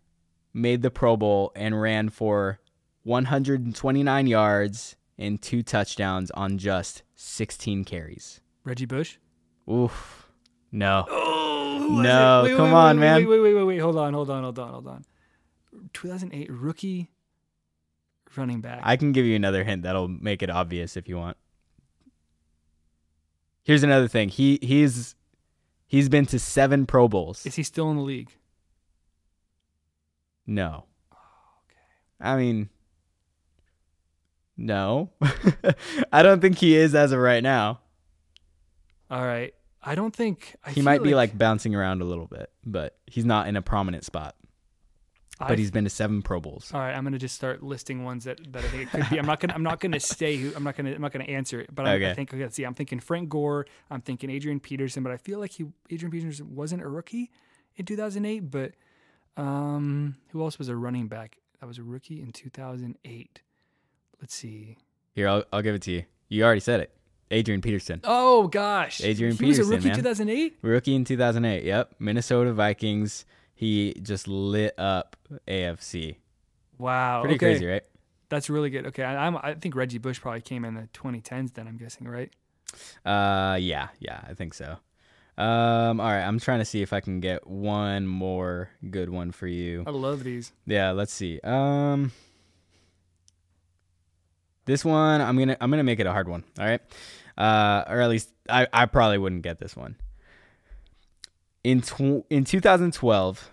Speaker 2: made the Pro Bowl and ran for 129 yards and two touchdowns on just 16 carries?
Speaker 3: Reggie Bush.
Speaker 2: Oof. No.
Speaker 3: Oh,
Speaker 2: No,
Speaker 3: it? Wait,
Speaker 2: come
Speaker 3: wait,
Speaker 2: on,
Speaker 3: wait,
Speaker 2: man.
Speaker 3: Wait, wait, wait, wait, wait. Hold on, hold on, hold on, hold on. 2008 rookie running back.
Speaker 2: I can give you another hint that'll make it obvious if you want. Here's another thing. He he's he's been to 7 Pro Bowls.
Speaker 3: Is he still in the league?
Speaker 2: No. Oh, okay. I mean, no. I don't think he is as of right now.
Speaker 3: All right. I don't think I
Speaker 2: he might be like bouncing around a little bit, but he's not in a prominent spot. But
Speaker 3: I-
Speaker 2: he's been to seven Pro Bowls.
Speaker 3: All right, I'm gonna just start listing ones that, that I think it could be. I'm not gonna I'm not gonna say who I'm not gonna I'm not gonna answer it. But I
Speaker 2: Okay.
Speaker 3: think okay, let's see. I'm thinking Frank Gore. I'm thinking Adrian Peterson. But I feel like he Adrian Peterson wasn't a rookie in 2008. But um, who else was a running back that was a rookie in 2008? Let's see.
Speaker 2: Here, I'll, I'll give it to you. You already said it. Adrian Peterson.
Speaker 3: Oh gosh,
Speaker 2: Adrian
Speaker 3: he was a
Speaker 2: Peterson,
Speaker 3: rookie
Speaker 2: in
Speaker 3: 2008.
Speaker 2: Rookie in 2008. Yep. Minnesota Vikings. He just lit up AFC.
Speaker 3: Wow,
Speaker 2: Pretty
Speaker 3: okay.
Speaker 2: crazy, right?
Speaker 3: That's really good. Okay, I, I'm, I think Reggie Bush probably came in the 2010s. Then I'm guessing, right?
Speaker 2: Uh, yeah, yeah, I think so. Um, all right, I'm trying to see if I can get one more good one for you.
Speaker 3: I love these.
Speaker 2: Yeah, let's see. Um, this one I'm gonna I'm gonna make it a hard one. All right, uh, or at least I I probably wouldn't get this one. In tw- in 2012,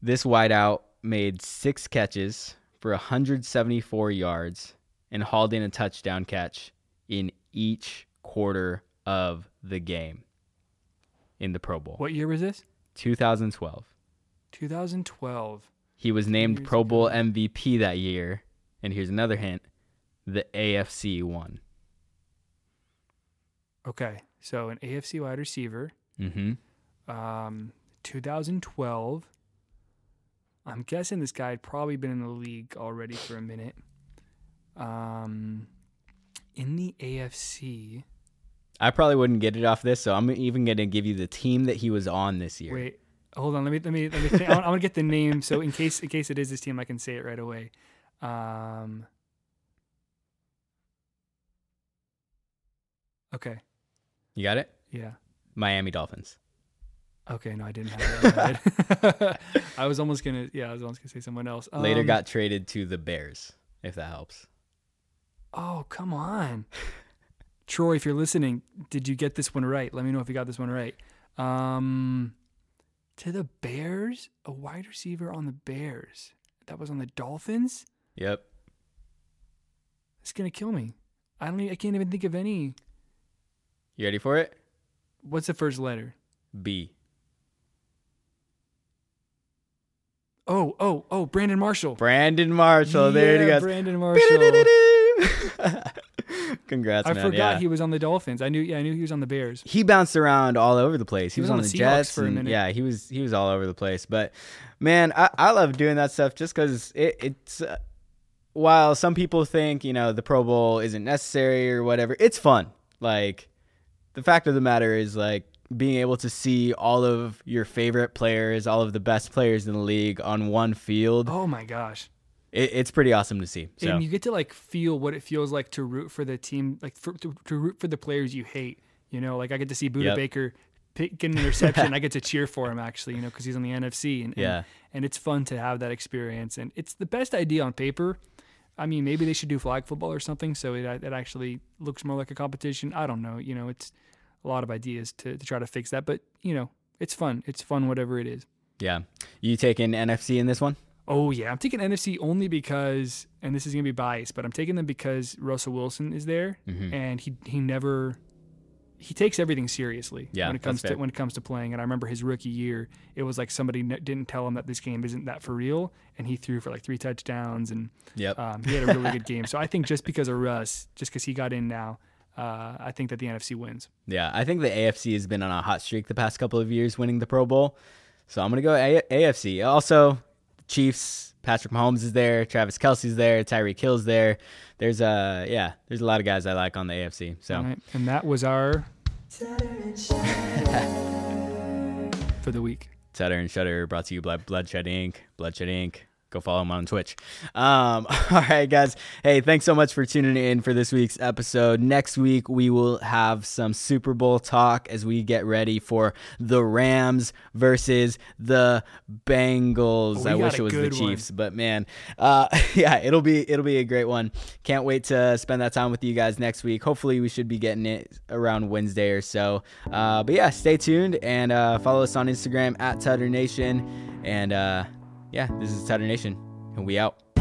Speaker 2: this wideout made six catches for 174 yards and hauled in a touchdown catch in each quarter of the game in the Pro Bowl.
Speaker 3: What year was this?
Speaker 2: 2012.
Speaker 3: 2012.
Speaker 2: He was named Pro Bowl. MVP that year. And here's another hint the AFC one.
Speaker 3: Okay, so an AFC wide receiver.
Speaker 2: Mm-hmm.
Speaker 3: Um, 2012. I'm guessing this guy had probably been in the league already for a minute. Um, in the AFC.
Speaker 2: I probably wouldn't get it off this, so I'm even going to give you the team that he was on this year.
Speaker 3: Wait, hold on. Let me let me let me. Think. I want, I want to get the name, so in case in case it is this team, I can say it right away. Um. Okay.
Speaker 2: You got it?
Speaker 3: Yeah.
Speaker 2: Miami Dolphins.
Speaker 3: Okay. No, I didn't have that. I was almost gonna. Yeah, I was almost gonna say someone else.
Speaker 2: Later
Speaker 3: Um,
Speaker 2: got traded to the Bears, if that helps.
Speaker 3: Oh, come on. Troy, if you're listening, did you get this one right? Let me know if you got this one right. Um, to the Bears, a wide receiver on the Bears. That was on the Dolphins.
Speaker 2: Yep.
Speaker 3: It's gonna kill me. I don't. Even, I can't even think of any.
Speaker 2: You ready for it?
Speaker 3: What's the first letter?
Speaker 2: B.
Speaker 3: Oh, oh, oh, Brandon Marshall.
Speaker 2: Brandon Marshall. there
Speaker 3: Yeah,
Speaker 2: you go.
Speaker 3: Brandon Marshall.
Speaker 2: Congrats,
Speaker 3: I
Speaker 2: man.
Speaker 3: forgot
Speaker 2: yeah.
Speaker 3: he was on the Dolphins. I knew. Yeah, I knew he was on the Bears.
Speaker 2: he bounced around all over the place. He, was, on, the,
Speaker 3: Seahawks
Speaker 2: Jets
Speaker 3: for a minute.
Speaker 2: Yeah, he was he was all over the place. But man, I, I love doing that stuff just because it, it's uh, while some people think you know the Pro Bowl isn't necessary or whatever, it's fun. Like the fact of the matter is like being able to see all of your favorite players, all of the best players in the league on one field.
Speaker 3: Oh my gosh.
Speaker 2: It, it's pretty awesome to see. So
Speaker 3: and you get to like feel what it feels like to root for the team, like for, to, to root for the players you hate. You know, like I get to see Budda
Speaker 2: Yep.
Speaker 3: Baker pick, get an interception. I get to cheer for him actually, you know, because he's on the NFC, and, and
Speaker 2: Yeah.
Speaker 3: and it's fun to have that experience. And it's the best idea on paper. I mean, maybe they should do flag football or something, so it it actually looks more like a competition. I don't know. You know, it's a lot of ideas to to try to fix that, but you know, it's fun. It's fun, whatever it is.
Speaker 2: yeah, you taking NFC in this one?
Speaker 3: Oh yeah, I'm taking NFC only because, and this is gonna be biased, but I'm taking them because Russell Wilson is there,
Speaker 2: Mhm.
Speaker 3: and he he never he takes everything seriously
Speaker 2: Yeah,
Speaker 3: when it comes to when it comes to playing. And I remember his rookie year, it was like somebody n- didn't tell him that this game isn't that for real, and he threw for like three touchdowns, and
Speaker 2: Yep.
Speaker 3: um, he had a really good game. So I think just because of Russ, just because he got in now, uh, I think that the NFC wins.
Speaker 2: Yeah, I think the AFC has been on a hot streak the past couple of years, winning the Pro Bowl. So I'm gonna go a- AFC. Also, Chiefs. Patrick Mahomes is there. Travis Kelce's there. Tyreek Hill's there. There's a yeah. There's a lot of guys I like on the AFC. So
Speaker 3: All right, and that was our for the week.
Speaker 2: Tutter and Shutter brought to you by Bloodshed Inc. Bloodshed Inc. Go follow him on Twitch. Um, all right, guys. Hey, thanks so much for tuning in for this week's episode. Next week, we will have some Super Bowl talk as we get ready for the Rams versus the Bengals.
Speaker 3: Oh,
Speaker 2: I wish it was the
Speaker 3: good one.
Speaker 2: Chiefs, but man, uh, yeah, it'll be it'll be a great one. Can't wait to spend that time with you guys next week. Hopefully, we should be getting it around Wednesday or so. Uh, but yeah, stay tuned and uh, follow us on Instagram at Tutter Nation. And uh, yeah, this is Tutter Nation, and we out.